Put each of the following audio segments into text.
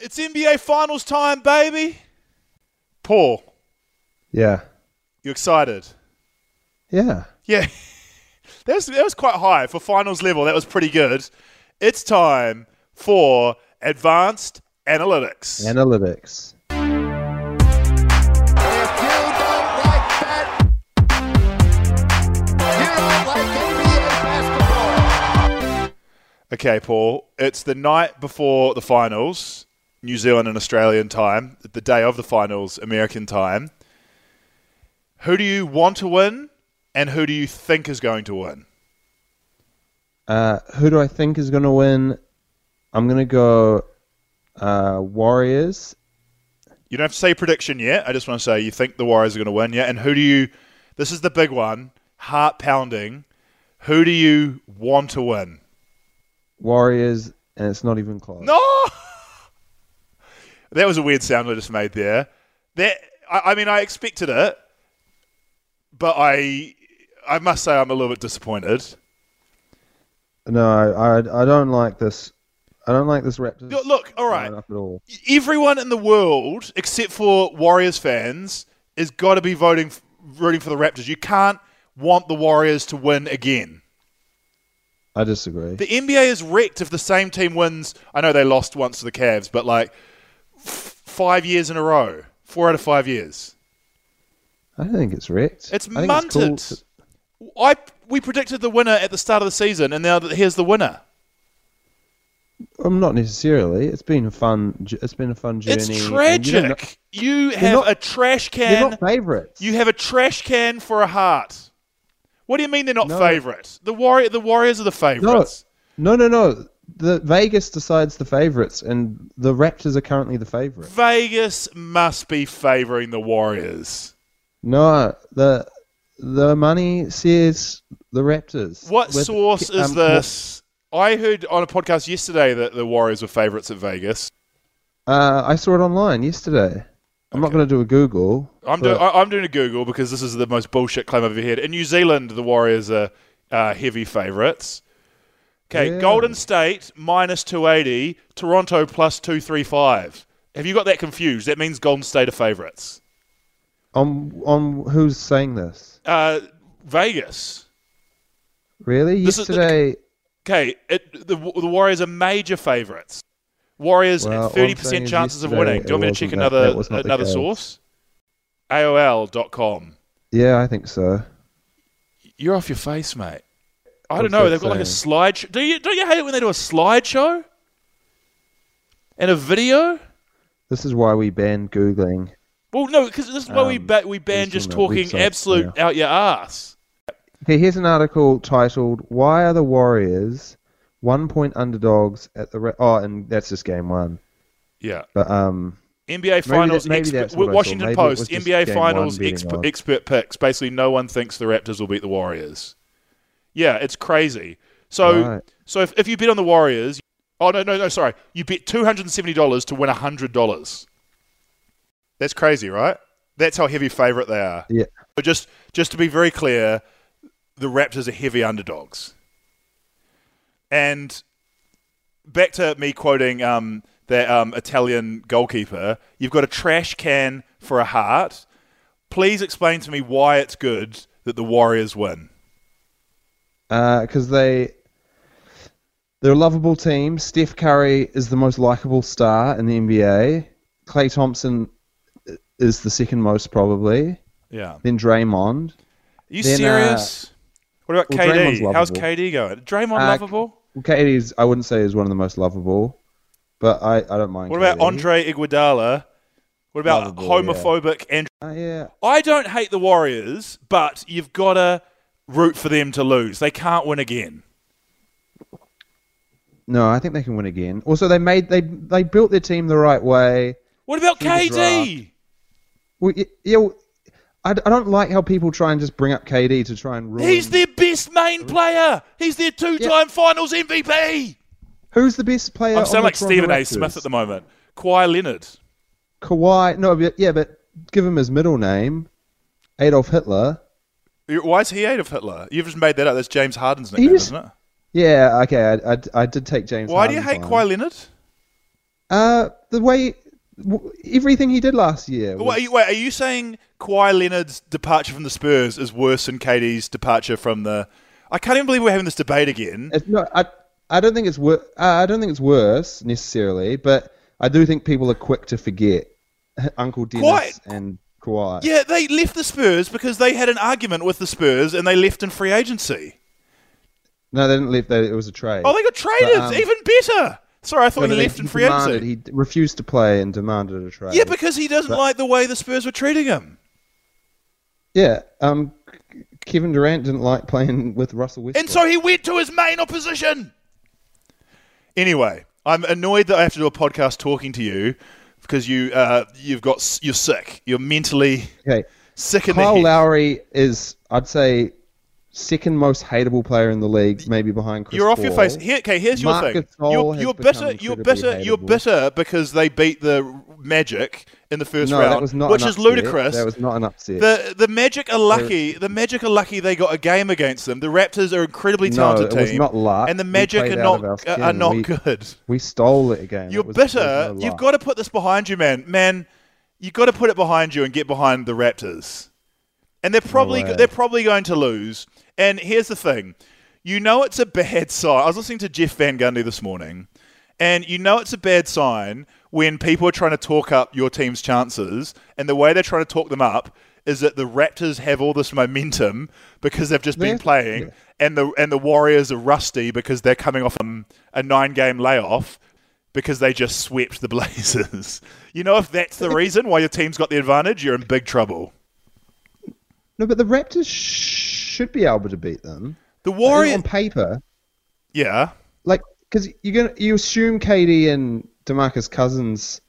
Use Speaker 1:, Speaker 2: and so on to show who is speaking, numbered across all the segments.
Speaker 1: It's NBA Finals time, baby. Paul,
Speaker 2: Yeah.
Speaker 1: you excited?
Speaker 2: Yeah.
Speaker 1: Yeah. that, was, that was quite high for finals level. That was pretty good. It's time for advanced analytics.
Speaker 2: Analytics.
Speaker 3: If you don't like that, you don't like
Speaker 1: okay, Paul. It's the night before the finals, New Zealand and Australian time, the day of the finals, American time. Who do you want to win and who do you think is going to win?
Speaker 2: Uh, who do I think is going to win? I'm going to go uh, Warriors.
Speaker 1: You don't have to say prediction yet. I just want to say you think the Warriors are going to win, yeah? And who do you? This is the big one, heart pounding. Who do you want to win?
Speaker 2: Warriors, and it's not even close.
Speaker 1: No, that was a weird sound I just made there. That I, I mean, I expected it, but I, I must say, I'm a little bit disappointed.
Speaker 2: No, I, I, I don't like this. I don't like this Raptors.
Speaker 1: Look, Look, all right.
Speaker 2: all.
Speaker 1: Everyone in the world, except for Warriors fans, has got to be voting, rooting for the Raptors. You can't want the Warriors to win again.
Speaker 2: I disagree.
Speaker 1: The NBA is wrecked if the same team wins. I know they lost once to the Cavs, but like five years in a row, four out of five years.
Speaker 2: I don't think it's wrecked.
Speaker 1: It's
Speaker 2: I think it's cool
Speaker 1: munted.
Speaker 2: to-
Speaker 1: I we predicted the winner at the start of the season, and now that here's the winner.
Speaker 2: um, not necessarily. It's been a fun. It's been a fun journey.
Speaker 1: It's
Speaker 2: and you don't
Speaker 1: tragic. You, have
Speaker 2: not-
Speaker 1: a trash can.
Speaker 2: They're not favourites.
Speaker 1: You have a trash can for a heart. What do you mean they're not
Speaker 2: No.
Speaker 1: favourites? The warrior, the Warriors are the
Speaker 2: no,
Speaker 1: favourites.
Speaker 2: no, no, no. The Vegas decides the favourites, and the Raptors are currently the favourite.
Speaker 1: Vegas must be favouring the Warriors.
Speaker 2: No, the the money says the Raptors.
Speaker 1: What
Speaker 2: With-
Speaker 1: source is
Speaker 2: um,
Speaker 1: this? I heard on a podcast yesterday that the Warriors were favourites at Vegas.
Speaker 2: Uh, I saw it online yesterday. I'm not going to do a Google.
Speaker 1: I'm, do- I- I'm doing a Google because this is the most bullshit claim I've ever heard. In New Zealand, the Warriors are uh, heavy favourites. Okay,
Speaker 2: Yeah.
Speaker 1: Golden State minus 280, Toronto plus 235. Have you got that confused? That means Golden State are favourites.
Speaker 2: on on who's saying this?
Speaker 1: Uh, Vegas.
Speaker 2: Really?
Speaker 1: This is
Speaker 2: Yesterday,
Speaker 1: Okay, it, the, the Warriors are major favourites. Warriors
Speaker 2: Well,
Speaker 1: at 30% chances of winning. Do you want me to check
Speaker 2: that-
Speaker 1: another
Speaker 2: that was not the
Speaker 1: another source? AOL.com.
Speaker 2: yeah, I think so.
Speaker 1: You're off your face, mate. I don't know. They've got like a slideshow. Do you don't you hate it when they do a slideshow and a video?
Speaker 2: This is why we banned googling.
Speaker 1: Well, no, because this is why we
Speaker 2: Um,
Speaker 1: ba- we ban just
Speaker 2: on
Speaker 1: talking
Speaker 2: website,
Speaker 1: absolute out your ass.
Speaker 2: Okay, here's an article titled "Why Are the Warriors One Point Underdogs at the?" Ra- oh, and that's just game one.
Speaker 1: Yeah.
Speaker 2: But um,
Speaker 1: NBA Finals
Speaker 2: maybe
Speaker 1: expert,
Speaker 2: that's what I.
Speaker 1: Washington
Speaker 2: Maybe it
Speaker 1: Post
Speaker 2: was just
Speaker 1: NBA
Speaker 2: game
Speaker 1: Finals
Speaker 2: one beating
Speaker 1: expert,
Speaker 2: odds.
Speaker 1: expert picks. Basically, no one thinks the Raptors will beat the Warriors. Yeah, it's crazy. So,
Speaker 2: Right.
Speaker 1: so if, if you bet on the Warriors, oh no, no, no, sorry, you bet two hundred and seventy dollars to win hundred dollars. That's crazy, right? That's how heavy favourite they are.
Speaker 2: yeah,
Speaker 1: But just just to be very clear, the Raptors are heavy underdogs. And back to me quoting um, that um, Italian goalkeeper, you've got a trash can for a heart. Please explain to me why it's good that the Warriors win.
Speaker 2: Because they they're a lovable team. Steph Curry is the most likable star in the NBA. Klay Thompson is the second most probably.
Speaker 1: Yeah.
Speaker 2: Then Draymond.
Speaker 1: Are you
Speaker 2: Then, uh,
Speaker 1: serious? what about
Speaker 2: well,
Speaker 1: KD? How's. KD going? Draymond
Speaker 2: Uh,
Speaker 1: lovable?
Speaker 2: Well, KD is I wouldn't say is one of the most lovable, but I, I don't mind.
Speaker 1: What about Andre Iguodala? What about
Speaker 2: Lovable, yeah.
Speaker 1: homophobic and
Speaker 2: Uh, yeah,
Speaker 1: I don't hate the Warriors, but you've got to root for them to lose. They can't win again.
Speaker 2: No, I think they can win again. Also, they made they they built their team the right way.
Speaker 1: What about KD?
Speaker 2: Well, yeah, well, I, I don't like how people try and just bring up KD to try and ruin.
Speaker 1: He's their best main player. He's their two-time Finals MVP.
Speaker 2: Who's the best player?
Speaker 1: I'm sounding
Speaker 2: the
Speaker 1: like
Speaker 2: Toronto
Speaker 1: Stephen A. Smith at the moment. Kawhi Leonard.
Speaker 2: Kawhi. No, but, yeah, but give him his middle name, Adolf Hitler.
Speaker 1: Why is he Adolf Hitler? You've just made that up. That's James Harden's nickname,
Speaker 2: just-
Speaker 1: isn't it?
Speaker 2: Yeah, okay, I, I, I did take James.
Speaker 1: Why do you hate. Kawhi Leonard?
Speaker 2: Uh, the way w- everything he did last year. was-
Speaker 1: Wait, are you, wait, are you saying Kawhi Leonard's departure from the Spurs is worse than KD's departure from the? I can't even believe we're having this debate again.
Speaker 2: It's not. I, I don't think it's wor- uh, I don't think it's worse necessarily, but I do think people are quick to forget Uncle Dennis
Speaker 1: Quite.
Speaker 2: and Kawhi.
Speaker 1: Yeah, they left the Spurs because they had an argument with the Spurs and they left in free agency.
Speaker 2: No, they didn't leave. That it was a trade.
Speaker 1: Oh, they got traded.
Speaker 2: But, um,
Speaker 1: Even better. Sorry, I thought
Speaker 2: No,
Speaker 1: he left in free agency.
Speaker 2: He refused to play and demanded a trade.
Speaker 1: Yeah, because he doesn't like the way the Spurs were treating him.
Speaker 2: yeah, um, Kevin Durant didn't like playing with Russell Westbrook.
Speaker 1: And so he went to his main opposition. Anyway, I'm annoyed that I have to do a podcast talking to you because you uh, you've got you're sick. You're mentally
Speaker 2: okay,
Speaker 1: sick in
Speaker 2: Kyle. Lowry is, I'd say, second most hateable player in the league, maybe behind Chris
Speaker 1: You're off your face. Here, okay, here's your
Speaker 2: Marc
Speaker 1: thing.
Speaker 2: Gasol
Speaker 1: You're, you're bitter. You're bitter. You're bitter because they beat the Magic in the first
Speaker 2: No,
Speaker 1: round,
Speaker 2: that was not
Speaker 1: which is ludicrous.
Speaker 2: That was not an upset.
Speaker 1: The the Magic are lucky. The Magic are lucky they got a game against them. The Raptors are an incredibly
Speaker 2: No,
Speaker 1: talented
Speaker 2: it was not luck.
Speaker 1: and the Magic are not are not
Speaker 2: we-
Speaker 1: good.
Speaker 2: we stole it again.
Speaker 1: You're
Speaker 2: It was-
Speaker 1: bitter.
Speaker 2: no
Speaker 1: You've got to put this behind you, man. Man, you've got to put it behind you and get behind the Raptors. And they're probably they're probably going to lose. And here's the thing. You know it's a bad sign. I was listening to Jeff Van Gundy this morning, and you know it's a bad sign when people are trying to talk up your team's chances, and the way they're trying to talk them up is that the Raptors have all this momentum because they've just been playing,
Speaker 2: yeah.
Speaker 1: and the and the Warriors are rusty because they're coming off um, a nine game layoff because they just swept the Blazers. You know, if that's the reason why your team's got the advantage, you're in big trouble.
Speaker 2: No, but the Raptors should be able to beat them.
Speaker 1: The Warriors,
Speaker 2: on paper,
Speaker 1: yeah,
Speaker 2: like because you're gonna you assume KD and Demarcus Cousins.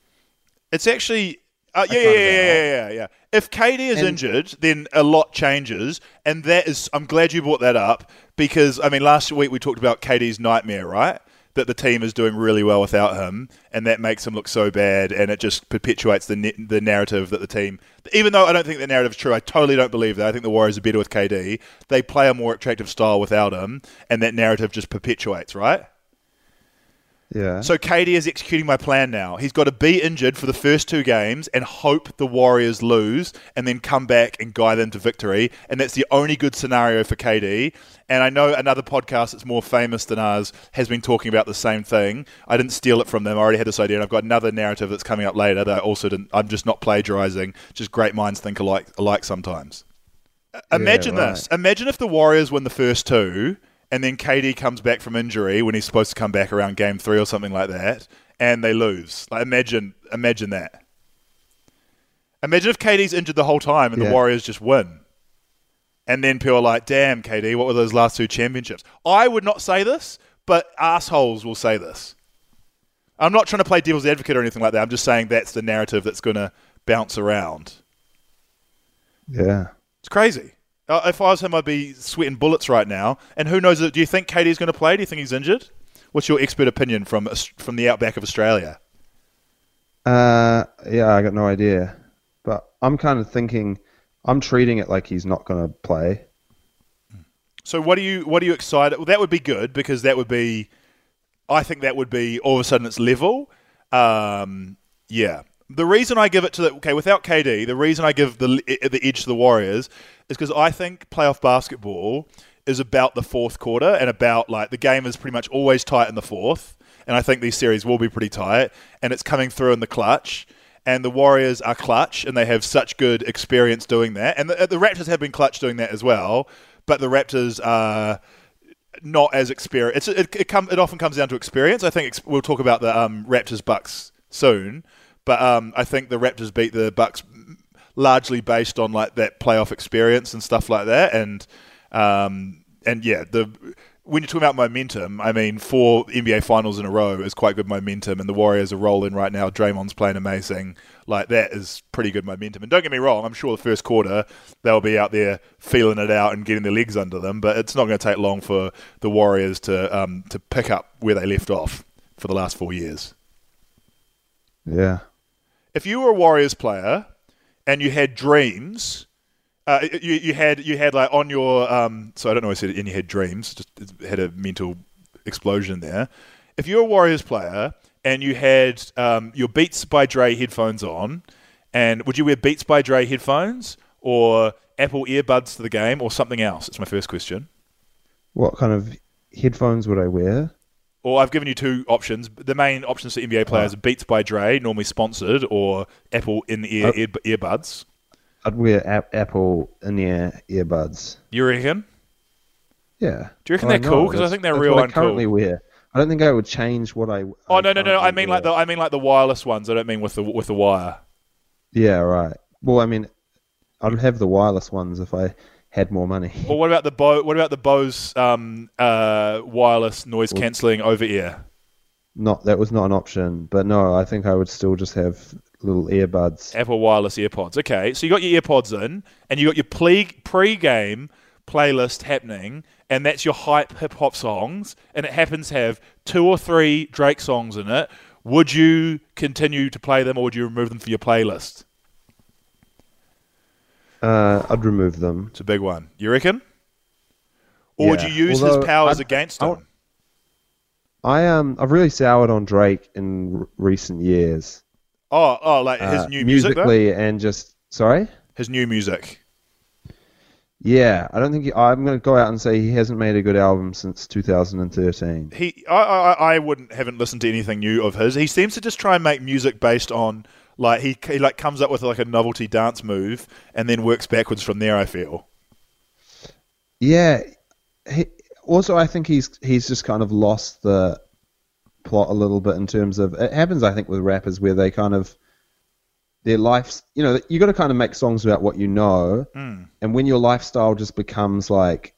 Speaker 1: it's actually. Uh, yeah, yeah, yeah, yeah, yeah, yeah. If KD is
Speaker 2: And-
Speaker 1: injured, then a lot changes, and that is. I'm glad you brought that up because I mean, last week we talked about KD's nightmare, right? That the team is doing really well without him, and that makes him look so bad, and it just perpetuates the the narrative that the team. Even though I don't think the narrative is true, I totally don't believe that. I think the Warriors are better with KD. They play a more attractive style without him, and that narrative just perpetuates, right?
Speaker 2: Yeah.
Speaker 1: So KD is executing my plan now. He's got to be injured for the first two games and hope the Warriors lose and then come back and guide them to victory. And that's the only good scenario for KD. And I know another podcast that's more famous than ours has been talking about the same thing. I didn't steal it from them. I already had this idea, and I've got another narrative that's coming up later that I also didn't. I'm just not plagiarizing. Just great minds think alike, alike sometimes. Imagine
Speaker 2: right.
Speaker 1: this. Imagine if the Warriors win the first two, and then KD comes back from injury when he's supposed to come back around game three or something like that, and they lose. Like imagine, imagine that. Imagine if KD's injured the whole time and the Warriors just win. And then people are like, damn, KD, what were those last two championships? I would not say this, but assholes will say this. I'm not trying to play devil's advocate or anything like that. I'm just saying that's the narrative that's going to bounce around.
Speaker 2: yeah.
Speaker 1: It's crazy. Uh, if I was him, I'd be sweating bullets right now. And who knows? Do you think KD's going to play? Do you think he's injured? What's your expert opinion from from the outback of Australia?
Speaker 2: Uh, yeah, I got no idea, but I'm kind of thinking, I'm treating it like he's not going to play.
Speaker 1: So what are you what are you excited? Well, that would be good because that would be, I think that would be all of a sudden it's level. Um, yeah. The reason I give it to the okay without KD, the reason I give the the edge to the Warriors is because I think playoff basketball is about the fourth quarter and about like the game is pretty much always tight in the fourth, and I think these series will be pretty tight, and it's coming through in the clutch. And the Warriors are clutch, and they have such good experience doing that. And the, the Raptors have been clutch doing that as well. But the Raptors are not as experienced. It, it, come, it often comes down to experience. I think ex- we'll talk about the um, Raptors Bucks soon, but um, I think the Raptors beat the Bucks largely based on like that playoff experience and stuff like that. And um, and yeah, the when you're talking about momentum, I mean, four NBA finals in a row is quite good momentum, and the Warriors are rolling right now. Draymond's playing amazing. Like, that is pretty good momentum. And don't get me wrong, I'm sure the first quarter they'll be out there feeling it out and getting their legs under them, but it's not going to take long for the Warriors to um, to pick up where they left off for the last four years.
Speaker 2: Yeah.
Speaker 1: If you were a Warriors player and you had dreams, uh, you, you had you had like on your um, so I don't know. I said in your head dreams, just had a mental explosion there. If you're a Warriors player and you had um, your Beats by Dre headphones on, and would you wear Beats by Dre headphones or Apple earbuds to the game or something else? It's my first question.
Speaker 2: What kind of headphones would I wear?
Speaker 1: Or I've given you two options. The main options for NBA players are Beats by Dre, normally sponsored, or Apple in ear
Speaker 2: Oh.
Speaker 1: ear earbuds.
Speaker 2: I'd wear ap- Apple in-ear earbuds.
Speaker 1: You reckon?
Speaker 2: Yeah.
Speaker 1: Do you reckon they're cool? Because I think they're real
Speaker 2: what I currently wear. I don't think I would change what I.
Speaker 1: Oh
Speaker 2: I
Speaker 1: no no no! I mean like the. I mean like the wireless ones. I don't mean with the with the wire.
Speaker 2: Yeah, right. Well, I mean, I'd have the wireless ones if I had more money.
Speaker 1: Or what about the Bo? What about the Bose um, uh, wireless noise cancelling over ear?
Speaker 2: Not that was not an option, but no, I think I would still just have little earbuds.
Speaker 1: Apple wireless earpods. Okay, so you got your earpods in, and you got your pre pre-game playlist happening, and that's your hype hip hop songs, and it happens to have two or three Drake songs in it. Would you continue to play them, or would you remove them from your playlist?
Speaker 2: Uh, I'd remove them.
Speaker 1: It's a big one. You reckon? Or would you use
Speaker 2: Although
Speaker 1: his powers
Speaker 2: I'd-
Speaker 1: against him?
Speaker 2: I um, I've really soured on Drake in r- recent years.
Speaker 1: Oh, oh, like his
Speaker 2: Uh,
Speaker 1: new music, though?
Speaker 2: musically and just sorry.
Speaker 1: His new music.
Speaker 2: Yeah, I don't think he, I'm going to go out and say he hasn't made a good album since 2013.
Speaker 1: He, I, I, I wouldn't haven't listened to anything new of his. He seems to just try and make music based on like he, he like comes up with like a novelty dance move and then works backwards from there. I feel.
Speaker 2: Yeah. He, also, I think he's he's just kind of lost the plot a little bit in terms of it happens. I think with rappers where they kind of their lives. You know, you got to kind of make songs about what you know, mm. and when your lifestyle just becomes like,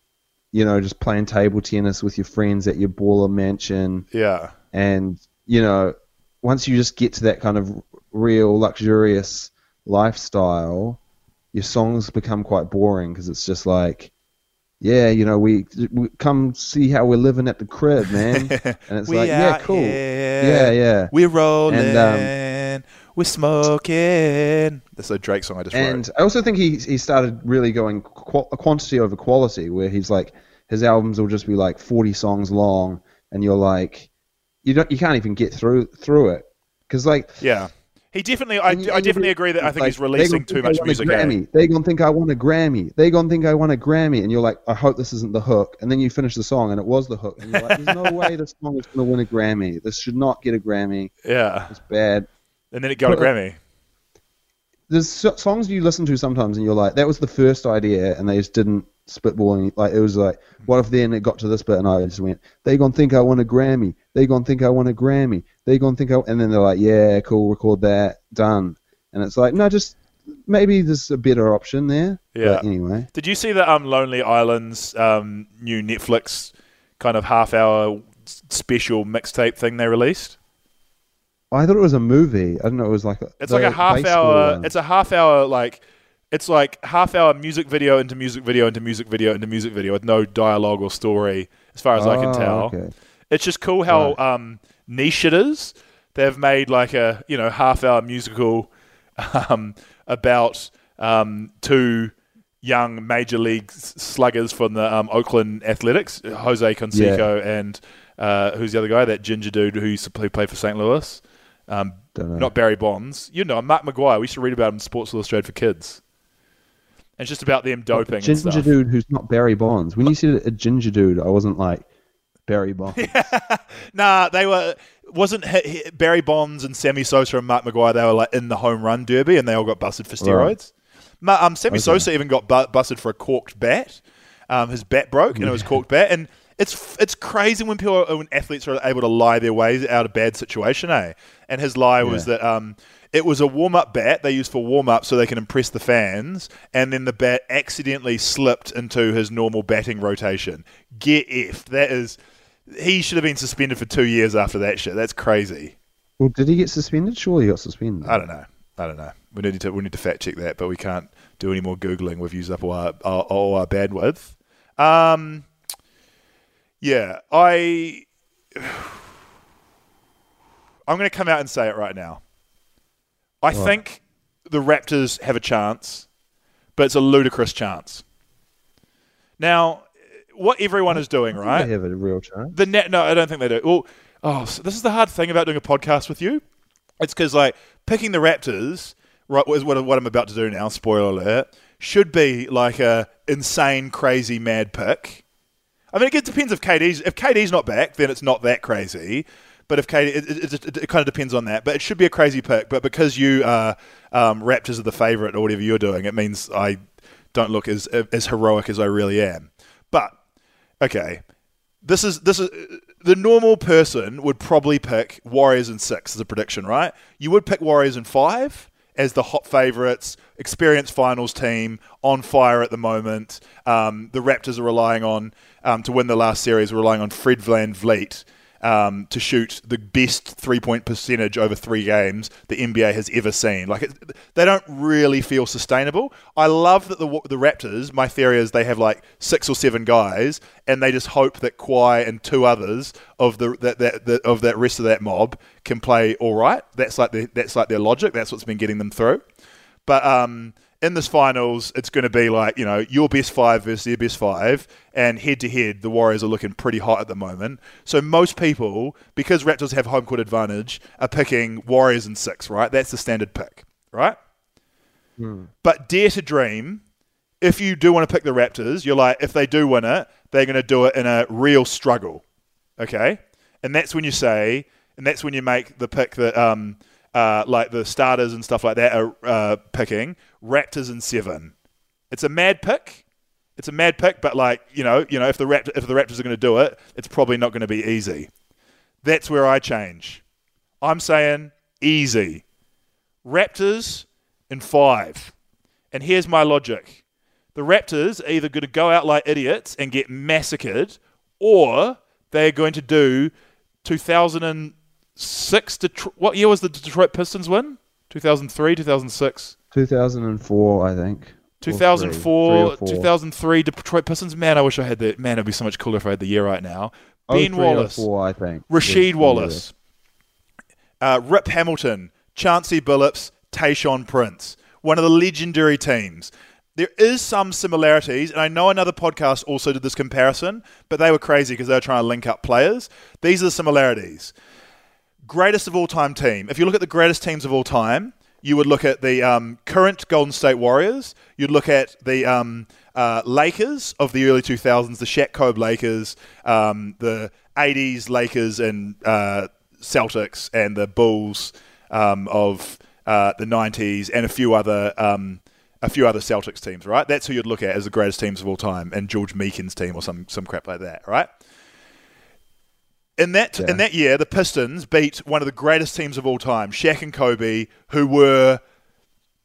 Speaker 2: you know, just playing table tennis with your friends at your baller mansion,
Speaker 1: Yeah.
Speaker 2: and you know, once you just get to that kind of real luxurious lifestyle, your songs become quite boring because it's just like, yeah, you know, we, we come see how we're living at the crib, man, and it's like, yeah, cool,
Speaker 1: here.
Speaker 2: yeah, yeah.
Speaker 1: We're rolling.
Speaker 2: And, um,
Speaker 1: we're smoking. That's a Drake song I just
Speaker 2: And
Speaker 1: wrote.
Speaker 2: I also think he he started really going qu- quantity over quality, where he's like his albums will just be like forty songs long, and you're like, you don't you can't even get through through it because like
Speaker 1: Yeah. He definitely. I, I definitely
Speaker 2: re-
Speaker 1: agree that I think
Speaker 2: like,
Speaker 1: he's releasing too much music.
Speaker 2: Grammy. They're gonna think I want a Grammy. They're gonna think I want a Grammy, and you're like, I hope this isn't the hook. And then you finish the song, and it was the hook, and you're like, There's no way this song is gonna win a Grammy. This should not get a Grammy.
Speaker 1: Yeah.
Speaker 2: It's bad.
Speaker 1: And then it got a Grammy.
Speaker 2: There's so- songs you listen to sometimes, and you're like, that was the first idea, and they just didn't spitball. And like, it was like, what if then it got to this bit, and I just went, they gonna think I want a Grammy. They gonna think I want a Grammy. They gonna think I, and then they're like, yeah, cool, record that, done. And it's like, no, just maybe there's a better option there.
Speaker 1: Yeah.
Speaker 2: But anyway.
Speaker 1: Did you see that um, Lonely Islands um, new Netflix kind of half hour special mixtape thing they released?
Speaker 2: I thought it was a movie. I don't know. It was like a,
Speaker 1: It's like a half hour. It's a half hour like. It's like half hour music video into music video into music video into music video with no dialogue or story, as far as I can
Speaker 2: Oh,
Speaker 1: tell.
Speaker 2: okay.
Speaker 1: It's just cool how um, niche it is. They've made like a you know half hour musical um, about um, two young major league sluggers from the um, Oakland Athletics, Jose Canseco and uh, who's the other guy? That ginger dude who used to play, play for St. Louis. Um, not Barry Bonds. You know, Mark McGwire. We used to read about him in Sports Illustrated for kids. And it's just about them doping and
Speaker 2: ginger dude who's not Barry Bonds. When you said a ginger dude, I wasn't like Barry Bonds.
Speaker 1: Nah, they were. Wasn't H- H- Barry Bonds and Sammy Sosa and Mark McGwire? They were like in the home run derby, and they all got busted for steroids. Ma- um, Sammy Sosa even got bu- busted for a corked bat. Um, his bat broke, and it was corked bat. And It's it's crazy when people when athletes are able to lie their ways out of bad situation, eh? And his lie was that um, it was a warm up bat they used for warm up so they can impress the fans, and then the bat accidentally slipped into his normal batting rotation. Get if that is, he should have been suspended for two years after that shit. That's crazy.
Speaker 2: Well, did he get suspended? Surely he got suspended.
Speaker 1: I don't know. I don't know. We need to we need to fact check that, but we can't do any more googling. We've used up all our all, all our bandwidth. Um, yeah, I I'm going to come out and say it right now. I think the Raptors have a chance, but it's a ludicrous chance. Now, what everyone is doing, right?
Speaker 2: They have a real chance.
Speaker 1: The net, no, I don't think they do. Well, oh, so this is the hard thing about doing a podcast with you. It's because like picking the Raptors, right? Is what, what I'm about to do now. Spoiler alert. Should be like a insane, crazy, mad pick. I mean, it depends if KD's if KD's not back, then it's not that crazy. But if KD, it, it, it, kind of depends on that. But it should be a crazy pick. But because you are um, Raptors are the favorite or whatever you're doing, it means I don't look as as heroic as I really am. But okay, this is this is the normal person would probably pick Warriors in six as a prediction, right? You would pick Warriors in five as the hot favourites, experienced finals team on fire at the moment. Um, the Raptors are relying on um, to win the last series, relying on Fred VanVleet. Um, to shoot the best three point percentage over three games the NBA has ever seen. Like it, they don't really feel sustainable. I love that the the Raptors. My theory is they have like six or seven guys, and they just hope that Kawhi and two others of the that, that, that of that rest of that mob can play all right. That's like the, that's like their logic. That's what's been getting them through. But um, in this finals, it's going to be like you know your best five versus their best five, and head to head, the Warriors are looking pretty hot at the moment. So most people, because Raptors have home court advantage, are picking Warriors in six. Right, that's the standard pick. Right. But dare to dream, if you do want to pick the Raptors, you're like, if they do win it, they're going to do it in a real struggle. Okay? And that's when you say, and that's when you make the pick that, um, uh, like the starters and stuff like that are uh, picking Raptors in seven. It's a mad pick. It's a mad pick, but like you know, you know, if the Rapt- if the Raptors are going to do it, it's probably not going to be easy. That's where I change. I'm saying easy. Raptors in five. And here's my logic the Raptors are either going to go out like idiots and get massacred, or they're going to do 2006. Detro- what year was the Detroit Pistons win? 2003, 2006.
Speaker 2: 2004, I think. Or three. three
Speaker 1: 2003, Detroit Pistons. Man, I wish I had the. Man, it'd be so much cooler if I had the year right now.
Speaker 2: Oh,
Speaker 1: Ben Wallace.
Speaker 2: four, I think.
Speaker 1: Rasheed
Speaker 2: Yeah,
Speaker 1: Wallace, uh, Rip Hamilton, Chauncey Billups, Tayshaun Prince. One of the legendary teams. There is some similarities, and I know another podcast also did this comparison, but they were crazy because they were trying to link up players. These are the similarities. Greatest of all time team. If you look at the greatest teams of all time, you would look at the um, current Golden State Warriors. You'd look at the um, uh, Lakers of the early 2000s, the Shaq Kobe Lakers, um, the 80s Lakers and uh, Celtics, and the Bulls um, of uh, the 90s, and a few other um, a few other Celtics teams. Right, that's who you'd look at as the greatest teams of all time, and George Meekin's team or some some crap like that. Right. In that
Speaker 2: Yeah.
Speaker 1: in that year, the Pistons beat one of the greatest teams of all time, Shaq and Kobe, who were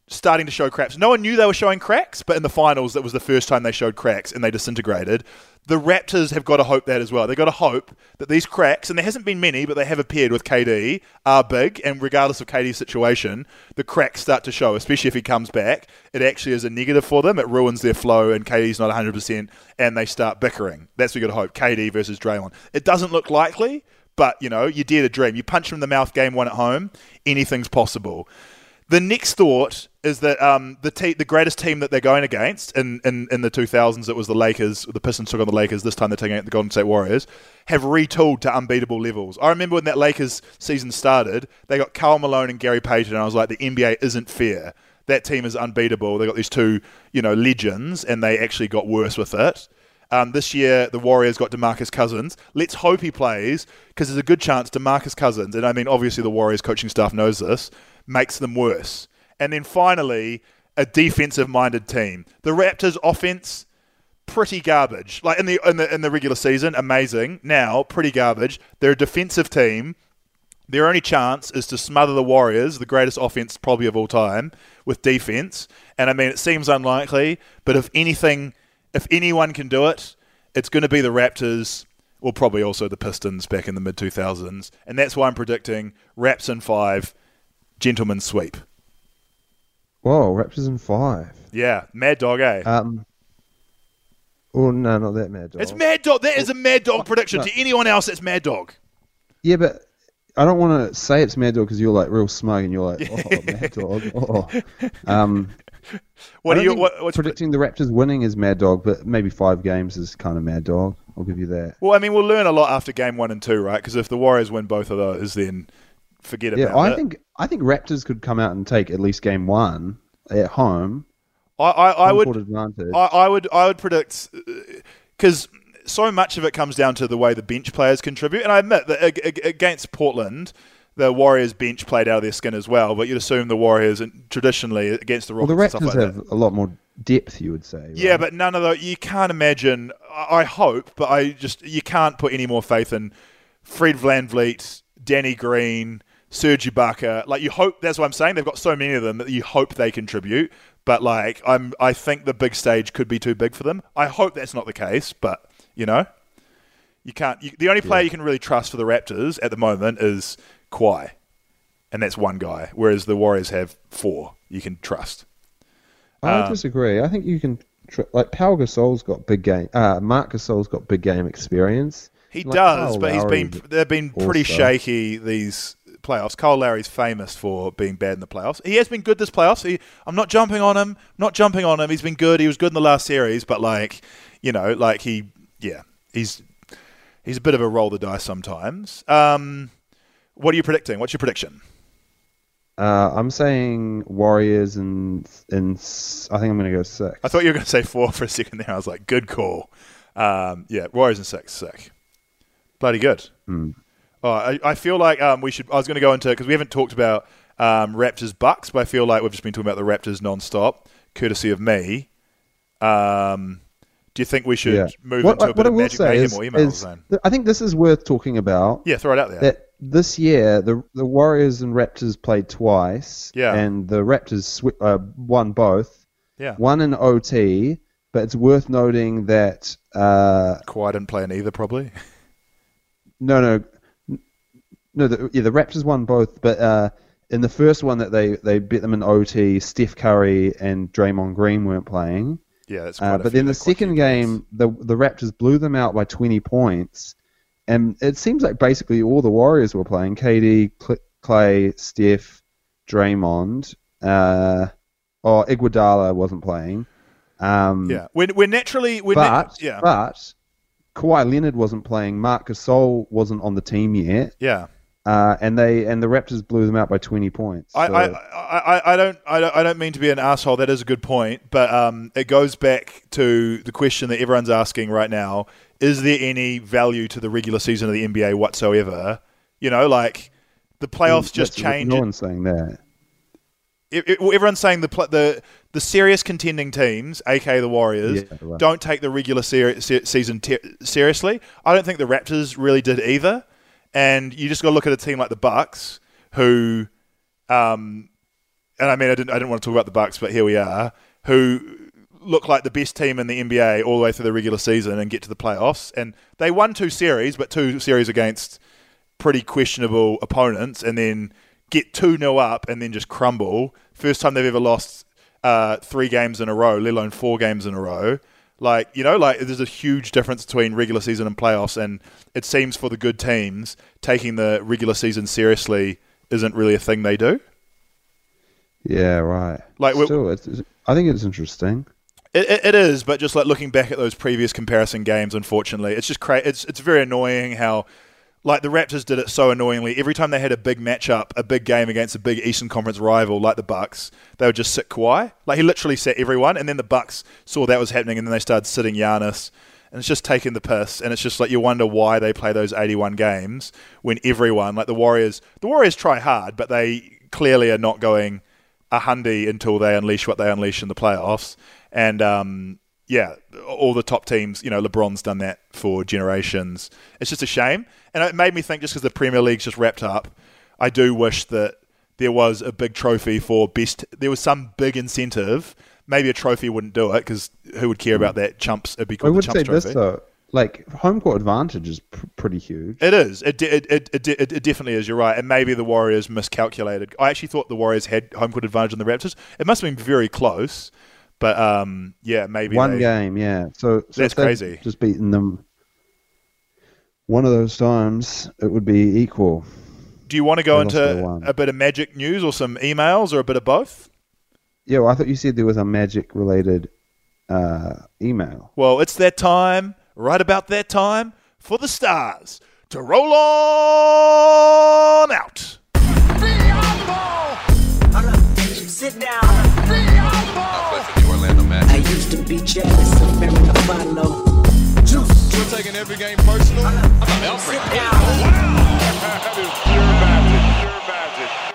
Speaker 1: starting to show cracks. No one knew they were showing cracks, but in the finals, that was the first time they showed cracks and they disintegrated. The Raptors have got to hope that as well. They've got to hope that these cracks, and there hasn't been many, but they have appeared with KD, are big. And regardless of KD's situation, the cracks start to show, especially if he comes back. It actually is a negative for them. It ruins their flow, and KD's not 100%, and they start bickering. That's what you've got to hope. KD versus Draymond. It doesn't look likely, but, you know, you dare to dream. You punch him in the mouth game one at home, anything's possible. The next thought is that um, the te- the greatest team that they're going against in, in, in the 2000s, it was the Lakers. The Pistons took on the Lakers. This time they're taking out the Golden State Warriors. Have retooled to unbeatable levels. I remember when that Lakers season started, they got Karl Malone and Gary Payton, and I was like, the NBA isn't fair. That team is unbeatable. They got these two, you know, legends, and they actually got worse with it. Um, this year, the Warriors got Demarcus Cousins. Let's hope he plays because there's a good chance Demarcus Cousins, and I mean, obviously, the Warriors coaching staff knows this, makes them worse. And then finally, a defensive minded team. The Raptors' offense, pretty garbage. Like in the in the in the regular season, amazing. Now, pretty garbage. They're a defensive team. Their only chance is to smother the Warriors, the greatest offense probably of all time, with defense. And I mean, it seems unlikely, but if anything, if anyone can do it, it's going to be the Raptors, or probably also the Pistons back in the mid 2000s. And that's why I'm predicting Raps in five, gentlemen sweep.
Speaker 2: Whoa, Raptors in five.
Speaker 1: Yeah, Mad Dog, eh?
Speaker 2: Um. Oh no, not that mad dog.
Speaker 1: it's Mad Dog. That is a Mad Dog prediction.
Speaker 2: no.
Speaker 1: To anyone else, it's Mad Dog.
Speaker 2: Yeah, but I don't want to say it's mad dog because you're like real smug and you're like, oh, mad dog. Oh. Um,
Speaker 1: What are you? What, what's
Speaker 2: predicting the Raptors winning is mad dog, but maybe five games is kind of mad dog. I'll give you that.
Speaker 1: Well, I mean, we'll learn a lot after game one and two, right? Because if the Warriors win both of those, then forget about
Speaker 2: Yeah, I
Speaker 1: it.
Speaker 2: think I think Raptors could come out and take at least game one at home.
Speaker 1: I, I, I would,
Speaker 2: advantage.
Speaker 1: I, I would, I would predict uh, because so much of it comes down to the way the bench players contribute. And I admit that ag- ag- against Portland, the Warriors bench played out of their skin as well. But you'd assume the Warriors, and traditionally against the
Speaker 2: well,
Speaker 1: Rockets,
Speaker 2: the
Speaker 1: and
Speaker 2: Raptors
Speaker 1: stuff like
Speaker 2: have
Speaker 1: that.
Speaker 2: a lot more depth, you would say.
Speaker 1: Yeah, but none of the you can't imagine. I hope, but I just you can't put any more faith in Fred VanVleet, Danny Green, Serge Ibaka. Like you hope. That's what I'm saying. They've got so many of them that you hope they contribute. But like I'm, I think the big stage could be too big for them. I hope that's not the case. But you know, you can't. You, the only player you can really trust for the Raptors at the moment is Kawhi, and that's one guy. Whereas the Warriors have four you can trust.
Speaker 2: I
Speaker 1: um,
Speaker 2: disagree. I think you can tr- like Pau Gasol's got big game. Uh, Marc Gasol's got big game experience.
Speaker 1: He
Speaker 2: Like,
Speaker 1: does,
Speaker 2: Kyle
Speaker 1: but he's been they've been pretty shaky these playoffs. Kyle Lowry's famous for being bad in the playoffs. He has been good this playoffs. He, I'm not jumping on him. Not jumping on him. He's been good. He was good in the last series, but like you know, like he, yeah, he's he's a bit of a roll the dice sometimes. Um, what are you predicting? What's your prediction?
Speaker 2: Uh, I'm saying Warriors and and I think I'm going to go six.
Speaker 1: I thought you were going to say four for a second there. I was like, good call. Um, yeah, Warriors and six, sick. Bloody good. Oh, I, I feel like um, we should. I was going to go into because we haven't talked about um, Raptors Bucks, but I feel like we've just been talking about the Raptors non-stop, courtesy of me. Um, do you think we should
Speaker 2: yeah.
Speaker 1: move
Speaker 2: what,
Speaker 1: into a
Speaker 2: what
Speaker 1: bit
Speaker 2: I
Speaker 1: of magic mayhem
Speaker 2: is,
Speaker 1: or emails?
Speaker 2: is th- I think this is worth talking about.
Speaker 1: Yeah, throw it out there.
Speaker 2: That this year the the Warriors and Raptors played twice.
Speaker 1: Yeah.
Speaker 2: And the Raptors sw- uh, won both.
Speaker 1: yeah,
Speaker 2: One in OT, but it's worth noting that uh,
Speaker 1: Kawhi didn't play in either, probably.
Speaker 2: no, no, no. The, yeah, the Raptors won both, but uh, in the first one that they they beat them in OT, Steph Curry and Draymond Green weren't playing.
Speaker 1: yeah, that's. Quite
Speaker 2: Uh, but then the
Speaker 1: that's quite a few
Speaker 2: second game, the the Raptors blew them out by 20 points, and it seems like basically all the Warriors were playing: KD, Cl- Klay, Steph, Draymond. Uh, oh, Iguodala wasn't playing. Um,
Speaker 1: Yeah, we're, we're naturally we're
Speaker 2: but
Speaker 1: yeah,
Speaker 2: but Kawhi Leonard wasn't playing. Marc Gasol wasn't on the team yet,
Speaker 1: yeah.
Speaker 2: Uh, and they and the Raptors blew them out by 20 points.
Speaker 1: I,
Speaker 2: So-
Speaker 1: I, I, I- I don't I don't I don't mean to be an asshole. That is a good point, but um, it goes back to the question that everyone's asking right now: Is there any value to the regular season of the NBA whatsoever? You know, like the playoffs just
Speaker 2: That's-
Speaker 1: change.
Speaker 2: No one's saying that.
Speaker 1: it, it- everyone's saying the the the serious contending teams, aka the Warriors,
Speaker 2: Yeah, right.
Speaker 1: don't take the regular se- season seriously. I don't think the Raptors really did either. And you just got to look at a team like the Bucks, who, um, and I mean, I didn't I didn't want to talk about the Bucks, but here we are, who look like the best team in the NBA all the way through the regular season and get to the playoffs. And they won two series, but two series against pretty questionable opponents and then get 2 0 up and then just crumble. First time they've ever lost uh, three games in a row, let alone four games in a row. Like, you know, like there's a huge difference between regular season and playoffs. And it seems for the good teams, taking the regular season seriously isn't really a thing they do.
Speaker 2: Yeah, right.
Speaker 1: Like,
Speaker 2: Still, it's, it's- I think it's interesting.
Speaker 1: It, it, it is, but just like looking back at those previous comparison games, unfortunately, it's just cra- it's it's very annoying how like the Raptors did it so annoyingly. Every time they had a big matchup, a big game against a big Eastern Conference rival like the Bucks, they would just sit Kawhi. Like he literally sat everyone, and then the Bucks saw that was happening, and then they started sitting Giannis. And it's just taking the piss, and it's just like you wonder why they play those 81 games when everyone, like the Warriors, the Warriors try hard, but they clearly are not going a hundy until they unleash what they unleash in the playoffs. And um, yeah, all the top teams, you know, LeBron's done that for generations. It's just a shame. And it made me think just because the Premier League's just wrapped up, I do wish that there was a big trophy for best. There was some big incentive. Maybe a trophy wouldn't do it because who would care about that? Chumps. It'd be
Speaker 2: I
Speaker 1: called the
Speaker 2: would
Speaker 1: Chumps
Speaker 2: say
Speaker 1: Trophy.
Speaker 2: this though, like home court advantage is pr- pretty huge.
Speaker 1: It is. It, de- it, it, it, it definitely is. You're right. And maybe the Warriors miscalculated. I actually thought the Warriors had home court advantage on the Raptors. It must have been very close. But um, yeah, maybe
Speaker 2: One
Speaker 1: they-
Speaker 2: game, yeah. So, so
Speaker 1: That's crazy.
Speaker 2: Just beating them. One of those times, it would be equal.
Speaker 1: Do you want to go
Speaker 2: They
Speaker 1: into a bit of magic news or some emails or a bit of both?
Speaker 2: Yeah, well, I thought you said there was a magic-related uh, email.
Speaker 1: Well, it's that time, right about that time, for the stars to roll on out.
Speaker 4: Sit down. To be jealous of Mary Buffalo.
Speaker 3: Juice. You're taking every game personal. I'm a Alfred.
Speaker 4: Sit down.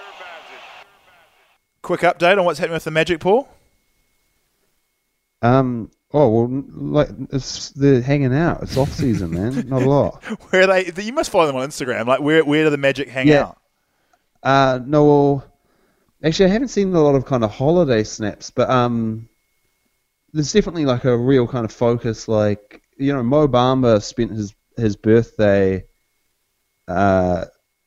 Speaker 1: Quick update on what's happening with the Magic, Paul.
Speaker 2: Um. Oh well, like it's they're hanging out. It's off season, man. Not a lot.
Speaker 1: Where are they? You must follow them on Instagram. Like, where where do the Magic hang
Speaker 2: Yeah.
Speaker 1: out?
Speaker 2: Uh, no, well, actually, I haven't seen a lot of kind of holiday snaps, but um, there's definitely like a real kind of focus. Like, you know, Mo Bamba spent his his birthday uh,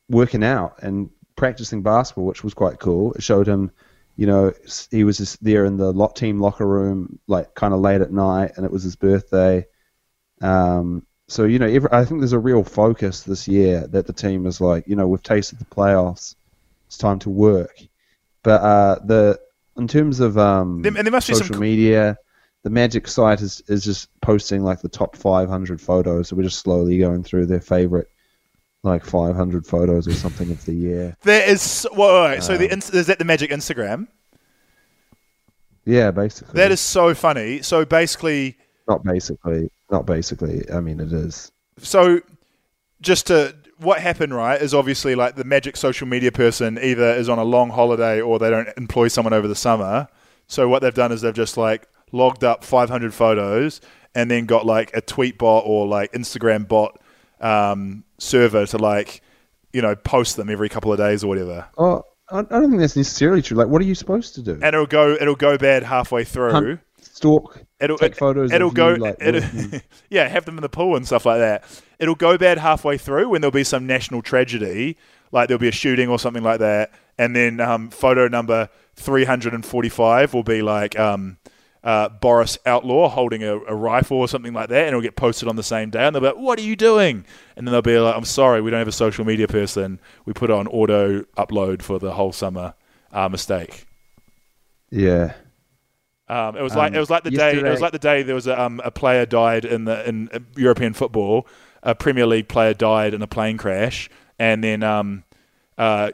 Speaker 2: working out and practicing basketball, which was quite cool. It showed him, you know, he was just there in the lot team locker room, like kind of late at night, and it was his birthday. Um, so you know, every, I think there's a real focus this year that the team is like, you know, we've tasted the playoffs. It's time to work. But uh, the in terms of um,
Speaker 1: and there must be some
Speaker 2: social
Speaker 1: co-
Speaker 2: media, the Magic site is is just posting like the top 500 photos. So we're just slowly going through their favorite like 500 photos or something of the year.
Speaker 1: There is. So, wait, wait, wait. so
Speaker 2: Um,
Speaker 1: the is that the Magic Instagram?
Speaker 2: Yeah, basically.
Speaker 1: That is so funny. So basically,
Speaker 2: not basically, not basically. I mean, it is.
Speaker 1: so just to what happened right is obviously like the magic social media person either is on a long holiday or they don't employ someone over the summer so what they've done is they've just like logged up 500 photos and then got like a tweet bot or like instagram bot um, server to like you know post them every couple of days or whatever
Speaker 2: Oh, I don't think that's necessarily true. Like, what are you supposed to do?
Speaker 1: and it'll go it'll go bad halfway through
Speaker 2: Hunt, stalk,
Speaker 1: It'll
Speaker 2: take
Speaker 1: it-
Speaker 2: photos.
Speaker 1: It'll
Speaker 2: of
Speaker 1: go.
Speaker 2: You, like,
Speaker 1: it'll, yeah, have them in the pool and stuff like that. It'll go bad halfway through when there'll be some national tragedy, like there'll be a shooting or something like that, and then um, photo number three hundred and forty-five will be like um, uh, Boris Outlaw holding a, a rifle or something like that, and it'll get posted on the same day, and they'll be like, "What are you doing?" And then they'll be like, "I'm sorry, we don't have a social media person. We put it on auto upload for the whole summer. Uh, mistake."
Speaker 2: yeah.
Speaker 1: Um, it was like
Speaker 2: Um,
Speaker 1: it was like the day it was like the day there was a, um, a player died in the in uh, European football. A Premier League player died in a plane crash, and then um, uh,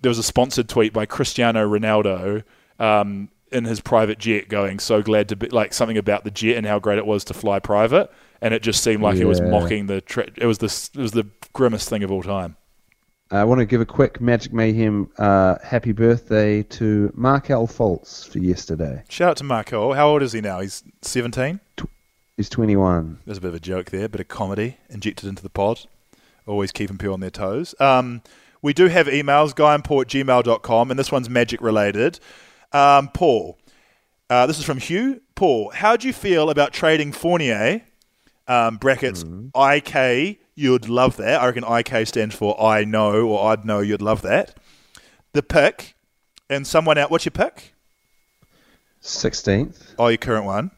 Speaker 1: there was a sponsored tweet by Cristiano Ronaldo um, in his private jet, going so glad to be like something about the jet and how great it was to fly private, and it just seemed like he was mocking the. Tra- it was the it was the grimmest thing of all time.
Speaker 2: I want to give a quick Magic Mayhem uh, happy birthday to Markelle Fultz for yesterday.
Speaker 1: Shout out to Marco. How old is he now? He's seventeen.
Speaker 2: He's 21.
Speaker 1: There's a bit of a joke there, a bit of comedy injected into the pod. Always keeping people on their toes. Um, we do have emails, gmail.com, and this one's magic related. Um, Paul, uh, this is from Hugh. Paul, how do you feel about trading Fournier, um, brackets, IK, you'd love that. I reckon IK stands for I know or I'd know you'd love that. The pick, and someone out, what's your pick?
Speaker 2: 16th.
Speaker 1: Oh, your current one.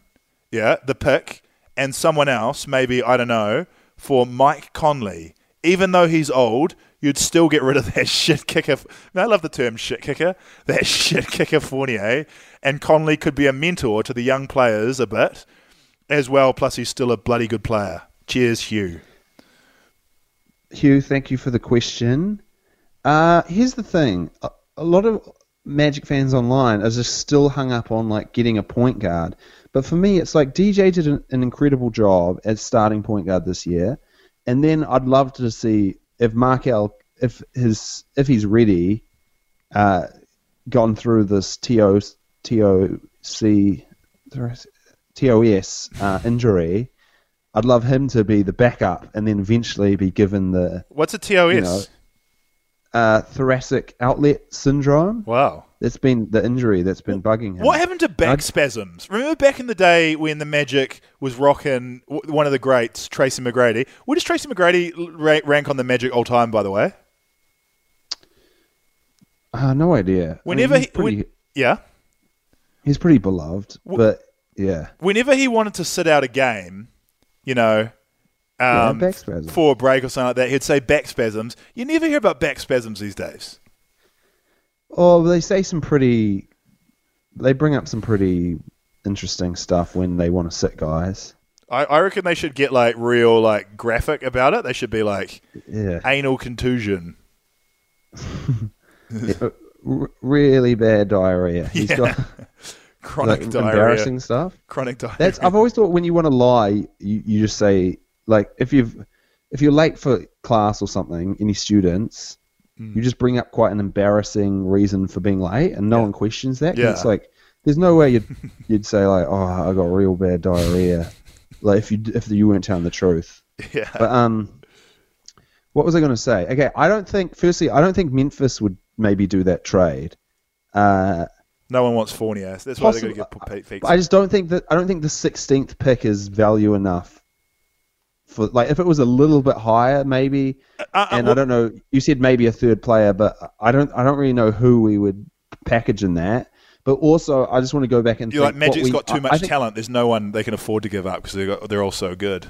Speaker 1: Yeah, the pick and someone else, maybe, I don't know, for Mike Conley. Even though he's old, you'd still get rid of that shit kicker. I love the term shit kicker. That shit kicker Fournier. And Conley could be a mentor to the young players a bit as well. Plus, he's still a bloody good player. Cheers, Hugh.
Speaker 2: Hugh, thank you for the question. Uh, here's the thing: a, a lot of Magic fans online are just still hung up on like getting a point guard. But for me, it's like DJ did an, an incredible job as starting point guard this year, and then I'd love to see if Markelle, if his, if he's ready, uh, gone through this TO TOC TOS uh, injury, I'd love him to be the backup and then eventually be given the
Speaker 1: What's a TOS?
Speaker 2: You know, uh, thoracic outlet syndrome.
Speaker 1: wow.
Speaker 2: That's been the injury that's been bugging him.
Speaker 1: What happened to back spasms? Remember back in the day when the Magic was rocking one of the greats, Tracy McGrady? Where does Tracy McGrady rank on the Magic all time, by the way?
Speaker 2: Uh, no idea. I mean,
Speaker 1: Whenever he,
Speaker 2: pretty,
Speaker 1: when- yeah,
Speaker 2: he's pretty beloved, but yeah,
Speaker 1: whenever he wanted to sit out a game, you know,
Speaker 2: Yeah,
Speaker 1: um,
Speaker 2: back spasms.
Speaker 1: for a break or something like that, he'd say back spasms. You never hear about back spasms these days.
Speaker 2: Oh, they say some pretty. They bring up some pretty interesting stuff when they want to sit guys.
Speaker 1: I, I reckon they should get like real like graphic about it. They should be like
Speaker 2: Yeah,
Speaker 1: anal contusion.
Speaker 2: R- really bad diarrhea. He's
Speaker 1: Yeah.
Speaker 2: got
Speaker 1: Chronic
Speaker 2: like,
Speaker 1: diarrhea.
Speaker 2: embarrassing stuff.
Speaker 1: Chronic diarrhea.
Speaker 2: That's I've always thought when you want to lie, you, you just say like if you've if you're late for class or something, any students,
Speaker 1: Hmm.
Speaker 2: you just bring up quite an embarrassing reason for being late, and no one questions that.
Speaker 1: Yeah.
Speaker 2: It's like there's no way you'd you'd say like, oh, I got real bad diarrhea, like if you if you weren't telling the truth.
Speaker 1: yeah.
Speaker 2: But um, what was I going to say? Okay, I don't think. Firstly, I don't think Memphis would maybe do that trade. Uh,
Speaker 1: No one wants Fournier. That's why they're going to get Pete.
Speaker 2: I just don't think that I don't think the 16th pick is value enough. For like, if it was a little bit higher, maybe.
Speaker 1: uh,
Speaker 2: and
Speaker 1: well-
Speaker 2: I don't know. You said maybe a third player, but I don't. I don't really know who we would package in that. But also, I just want to go back and
Speaker 1: You're like Magic's
Speaker 2: we-
Speaker 1: got too much
Speaker 2: think-
Speaker 1: talent. There's no one they can afford to give up because they got they're all so good.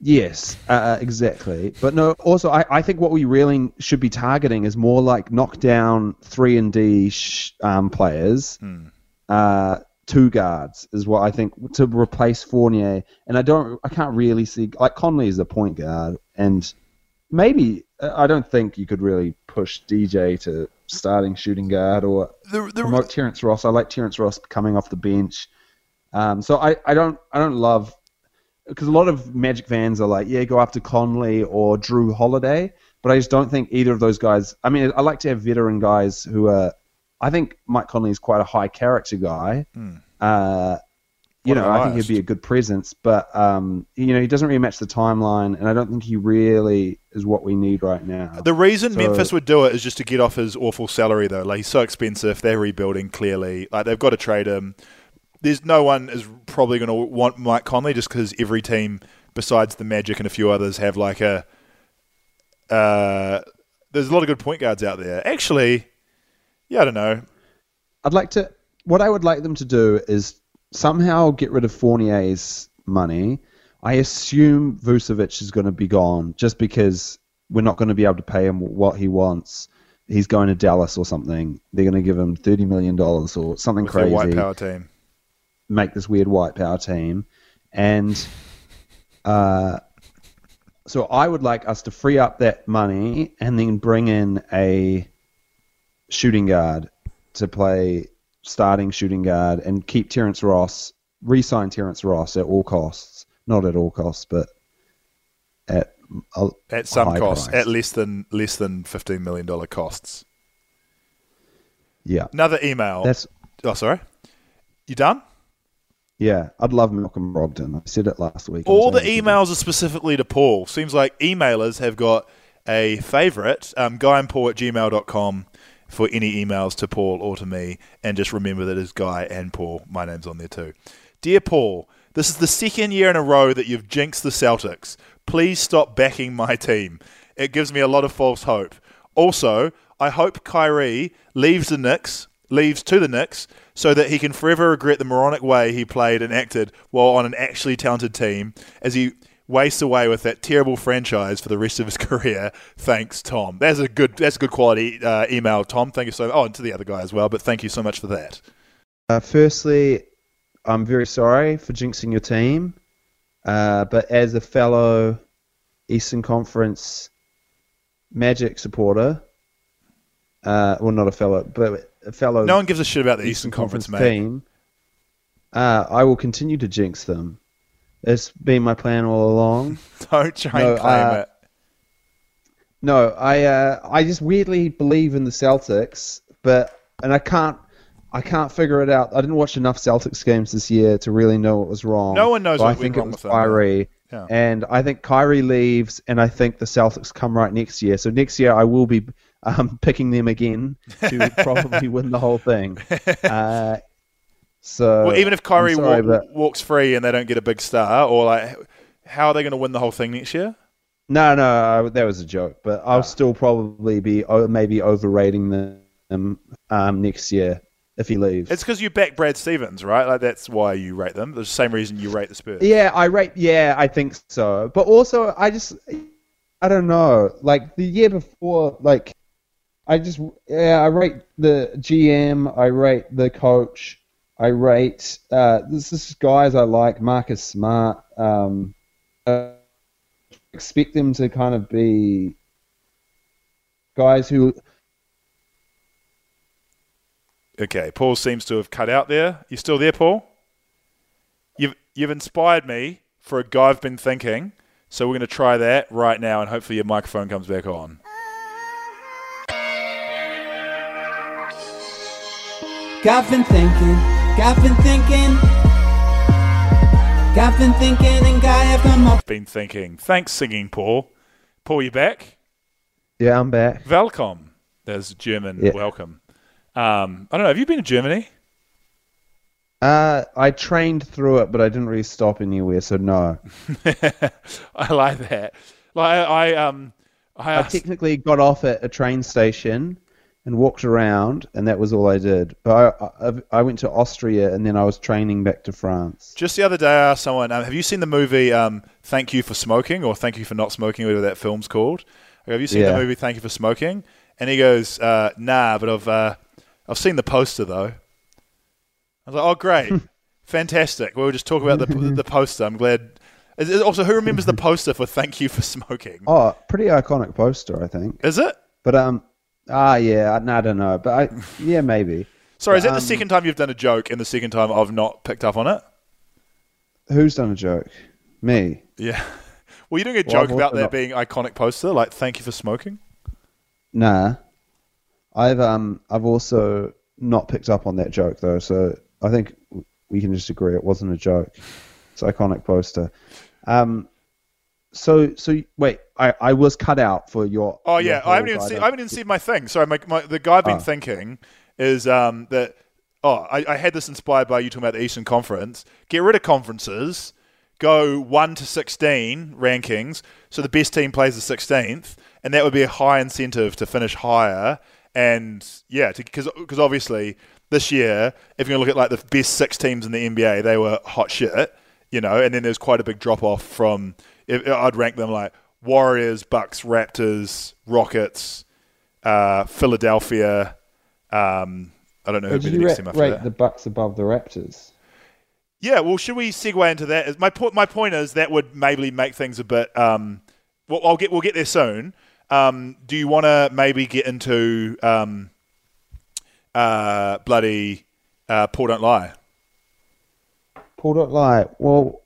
Speaker 2: Yes, uh, exactly. But no, also I, I think what we really should be targeting is more like knockdown three and D sh- um, players, uh, two guards is what I think to replace Fournier. And I don't, I can't really see like Conley is a point guard, and maybe I don't think you could really push DJ to starting shooting guard or
Speaker 1: The, the,
Speaker 2: promote Terrence Ross. I like Terrence Ross coming off the bench. Um, so I, I don't I don't love because a lot of Magic fans are like, yeah, go after Conley or Jrue Holiday, but I just don't think either of those guys. I mean, I like to have veteran guys who are. I think Mike Conley is quite a high character guy. Uh, you. Know, I think he'd be a good presence, but um, you know, he doesn't really match the timeline, and I don't think he really is what we need right now.
Speaker 1: the reason
Speaker 2: So-
Speaker 1: Memphis would do it is just to get off his awful salary, though. Like he's so expensive. They're rebuilding clearly. Like they've got to trade him. There's no one is probably going to want Mike Conley just because every team besides the Magic and a few others have like a. Uh, there's a lot of good point guards out there. Actually, yeah, I don't know.
Speaker 2: I'd like to. What I would like them to do is somehow get rid of Fournier's money. I assume Vucevic is going to be gone just because we're not going to be able to pay him what he wants. He's going to Dallas or something. They're going to give him thirty million dollars or something
Speaker 1: With
Speaker 2: crazy.
Speaker 1: white power team.
Speaker 2: Make this weird white power team, and uh, so I would like us to free up that money and then bring in a shooting guard to play starting shooting guard and keep Terrence Ross, re-sign Terrence Ross at all costs. Not at all costs, but at
Speaker 1: At some
Speaker 2: high
Speaker 1: cost,
Speaker 2: price.
Speaker 1: at less than less than fifteen million dollar costs.
Speaker 2: yeah.
Speaker 1: Another email.
Speaker 2: That's
Speaker 1: oh, sorry. You done?
Speaker 2: yeah. I'd love Malcolm Brogdon. I said it last week.
Speaker 1: All the
Speaker 2: it
Speaker 1: emails are specifically to Paul. Seems like emailers have got a favourite, um, guyandpaul at gmail.com for any emails to Paul or to me. And just remember that it's Guy and Paul. My name's on there too. Dear Paul, this is the second year in a row that you've jinxed the Celtics. Please stop backing my team. It gives me a lot of false hope. Also, I hope Kyrie leaves the Knicks, leaves to the Knicks, so that he can forever regret the moronic way he played and acted while on an actually talented team, as he wastes away with that terrible franchise for the rest of his career. Thanks, Tom. That's a good, that's a good quality uh, email, Tom. Thank you so. Oh, and to the other guy as well. But thank you so much for that.
Speaker 2: Uh, firstly, I'm very sorry for jinxing your team, uh, but as a fellow Eastern Conference Magic supporter, uh, well, not a fellow, but a fellow
Speaker 1: No one gives a shit about the Eastern, Conference, mate.
Speaker 2: team, uh, I will continue to jinx them. It's been my plan all along.
Speaker 1: Don't try
Speaker 2: No,
Speaker 1: and claim
Speaker 2: uh,
Speaker 1: it.
Speaker 2: No, I uh, I just weirdly believe in the Celtics, but and I can't I can't figure it out. I didn't watch enough Celtics games this year to really know what was wrong.
Speaker 1: No one knows what
Speaker 2: I think
Speaker 1: wrong
Speaker 2: it was
Speaker 1: with.
Speaker 2: Kyrie.
Speaker 1: Yeah.
Speaker 2: And I think Kyrie leaves, and I think the Celtics come right next year. So next year I will be um, picking them again to probably win the whole thing. Uh, so
Speaker 1: Well, even if Kyrie
Speaker 2: sorry, but-
Speaker 1: walks free and they don't get a big star, or like, how are they going to win the whole thing next year?
Speaker 2: No, no, I, that was a joke. But I'll still probably be maybe overrating them um, next year if he leaves.
Speaker 1: It's because you back Brad Stevens, right? Like that's why you rate them. The same reason you rate the Spurs.
Speaker 2: yeah, I rate. Yeah, I think so. But also, I just, I don't know. Like the year before, like I just, yeah, I rate the GM. I rate the coach. I rate. Uh, this is guys I like. Marcus Smart. Um, uh, expect them to kind of be guys who
Speaker 1: Okay, Paul seems to have cut out there. You still there, Paul? You've you've inspired me for a guy I've been thinking. So we're going to try that right now, and hopefully your microphone comes back on.
Speaker 4: Got been thinking, got been thinking, got been thinking, and guy have come up.
Speaker 1: Been thinking. Thanks, singing Paul. Paul, you back?
Speaker 2: Yeah, I'm back.
Speaker 1: Welcome. There's German
Speaker 2: Yeah.
Speaker 1: welcome. Um, I don't know. Have you been to Germany?
Speaker 2: Uh, I trained through it, but I didn't really stop anywhere, so no.
Speaker 1: I like that. Like I, I um, I,
Speaker 2: I technically got off at a train station and walked around, and that was all I did. But I, I, I went to Austria, and then I was training back to France.
Speaker 1: just the other day, I asked someone, um, "Have you seen the movie um, Thank You for Smoking or Thank You for Not Smoking, whatever that film's called? Have you seen the
Speaker 2: Yeah.
Speaker 1: movie Thank You for Smoking?" And he goes, uh, "Nah, but I've uh, I've seen the poster though." I was like, "Oh, great, fantastic." We'll just talk about the the poster. I'm glad. Also, who remembers the poster for Thank You for Smoking?
Speaker 2: Oh, pretty iconic poster, I think.
Speaker 1: Is it?
Speaker 2: But um, ah, yeah, I, no, I don't know, but I, yeah, maybe.
Speaker 1: Sorry, is that the
Speaker 2: Um,
Speaker 1: second time you've done a joke and the second time I've not picked up on it?
Speaker 2: Who's done a joke? Me.
Speaker 1: Yeah. Were you doing a
Speaker 2: Well,
Speaker 1: joke
Speaker 2: I've
Speaker 1: about
Speaker 2: also
Speaker 1: that
Speaker 2: not-
Speaker 1: being iconic poster, like "Thank you for smoking"?
Speaker 2: Nah. I've um, I've also not picked up on that joke though, so I think we can just agree it wasn't a joke. It's iconic poster. Um, so so wait, I, I was cut out for your.
Speaker 1: Oh
Speaker 2: your
Speaker 1: yeah, I haven't even seen. I haven't even seen my thing. Sorry, my, my the guy I've been
Speaker 2: Oh.
Speaker 1: thinking is um, that. Oh, I, I had this inspired by you talking about the Eastern Conference. Get rid of conferences. Go one to sixteen rankings. So the best team plays the sixteenth, and that would be a high incentive to finish higher. And yeah, because because obviously this year, if you're gonna look at like the best six teams in the NBA, they were hot shit. You know, and then there's quite a big drop off from. If, I'd rank them like Warriors, Bucks, Raptors, Rockets, uh, Philadelphia. Um, I don't know who
Speaker 2: Did
Speaker 1: would be the next team after
Speaker 2: rate
Speaker 1: that.
Speaker 2: the Bucks above the Raptors?
Speaker 1: Yeah, well, should we segue into that? My point, my point is that would maybe make things a bit. Um, well, I'll get we'll get there soon. Um, do you want to maybe get into um, uh, bloody uh, Paul don't lie?
Speaker 2: Paul don't lie. Well,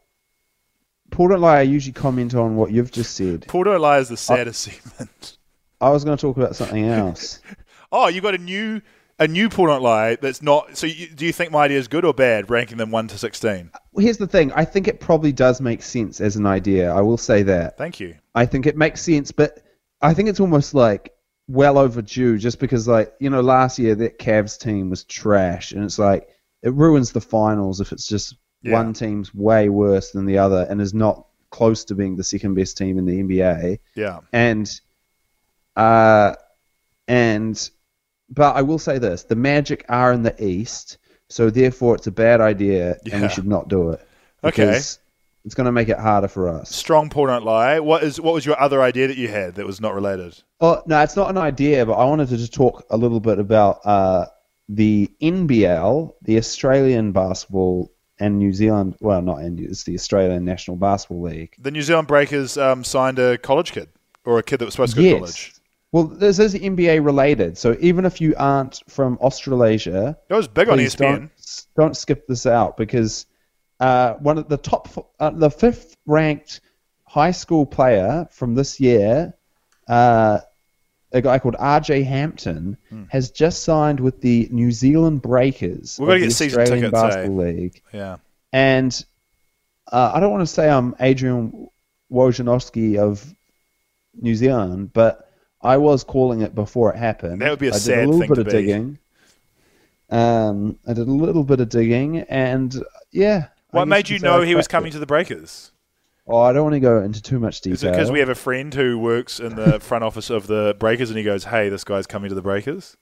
Speaker 2: Paul don't lie. I usually comment on what you've just said.
Speaker 1: Paul don't lie is the saddest segment.
Speaker 2: I was going to talk about something else.
Speaker 1: Oh, you got a new a new Paul don't lie that's not. So you, do you think my idea is good or bad? Ranking them one to sixteen.
Speaker 2: Well, Here's the thing. I think it probably does make sense as an idea. I will say that.
Speaker 1: Thank you.
Speaker 2: I think it makes sense, but I think it's almost like well overdue just because, like, you know, last year that Cavs team was trash, and it's like it ruins the finals if it's just
Speaker 1: Yeah.
Speaker 2: one team's way worse than the other and is not close to being the second best team in the NBA.
Speaker 1: Yeah.
Speaker 2: And, uh, and, but I will say this: the Magic are in the East, so therefore it's a bad idea, and
Speaker 1: Yeah.
Speaker 2: we should not do it.
Speaker 1: Okay.
Speaker 2: It's going to make it harder for us.
Speaker 1: Strong Paul don't lie. What is what was your other idea that you had that was not related?
Speaker 2: Oh no, it's not an idea, but I wanted to just talk a little bit about uh, the NBL, the Australian basketball, and New Zealand. Well, not NBL, it's the Australian National Basketball League.
Speaker 1: The New Zealand Breakers um, signed a college kid or a kid that was supposed to go to college.
Speaker 2: Well, this is NBA related, so even if you aren't from Australasia,
Speaker 1: That was big on ESPN.
Speaker 2: don't don't skip this out because uh, one of the top, uh, the fifth ranked high school player from this year uh, a guy called RJ Hampton has just signed with the New Zealand Breakers.
Speaker 1: We've got to get season
Speaker 2: Australian
Speaker 1: tickets, eh?
Speaker 2: Basketball League.
Speaker 1: Yeah.
Speaker 2: And uh, I don't want to say I'm Adrian Wojnarowski of New Zealand, but I was calling it before it happened.
Speaker 1: That would be a
Speaker 2: I did a little bit of
Speaker 1: be.
Speaker 2: digging. Um, I did a little bit of digging, and yeah.
Speaker 1: What made
Speaker 2: you
Speaker 1: you
Speaker 2: could say I
Speaker 1: know he was coming
Speaker 2: it.
Speaker 1: to the Breakers?
Speaker 2: Oh, I don't want to go into too much detail.
Speaker 1: Is it because we have a friend who works in the front office of the Breakers and he goes, "Hey, this guy's coming to the Breakers"?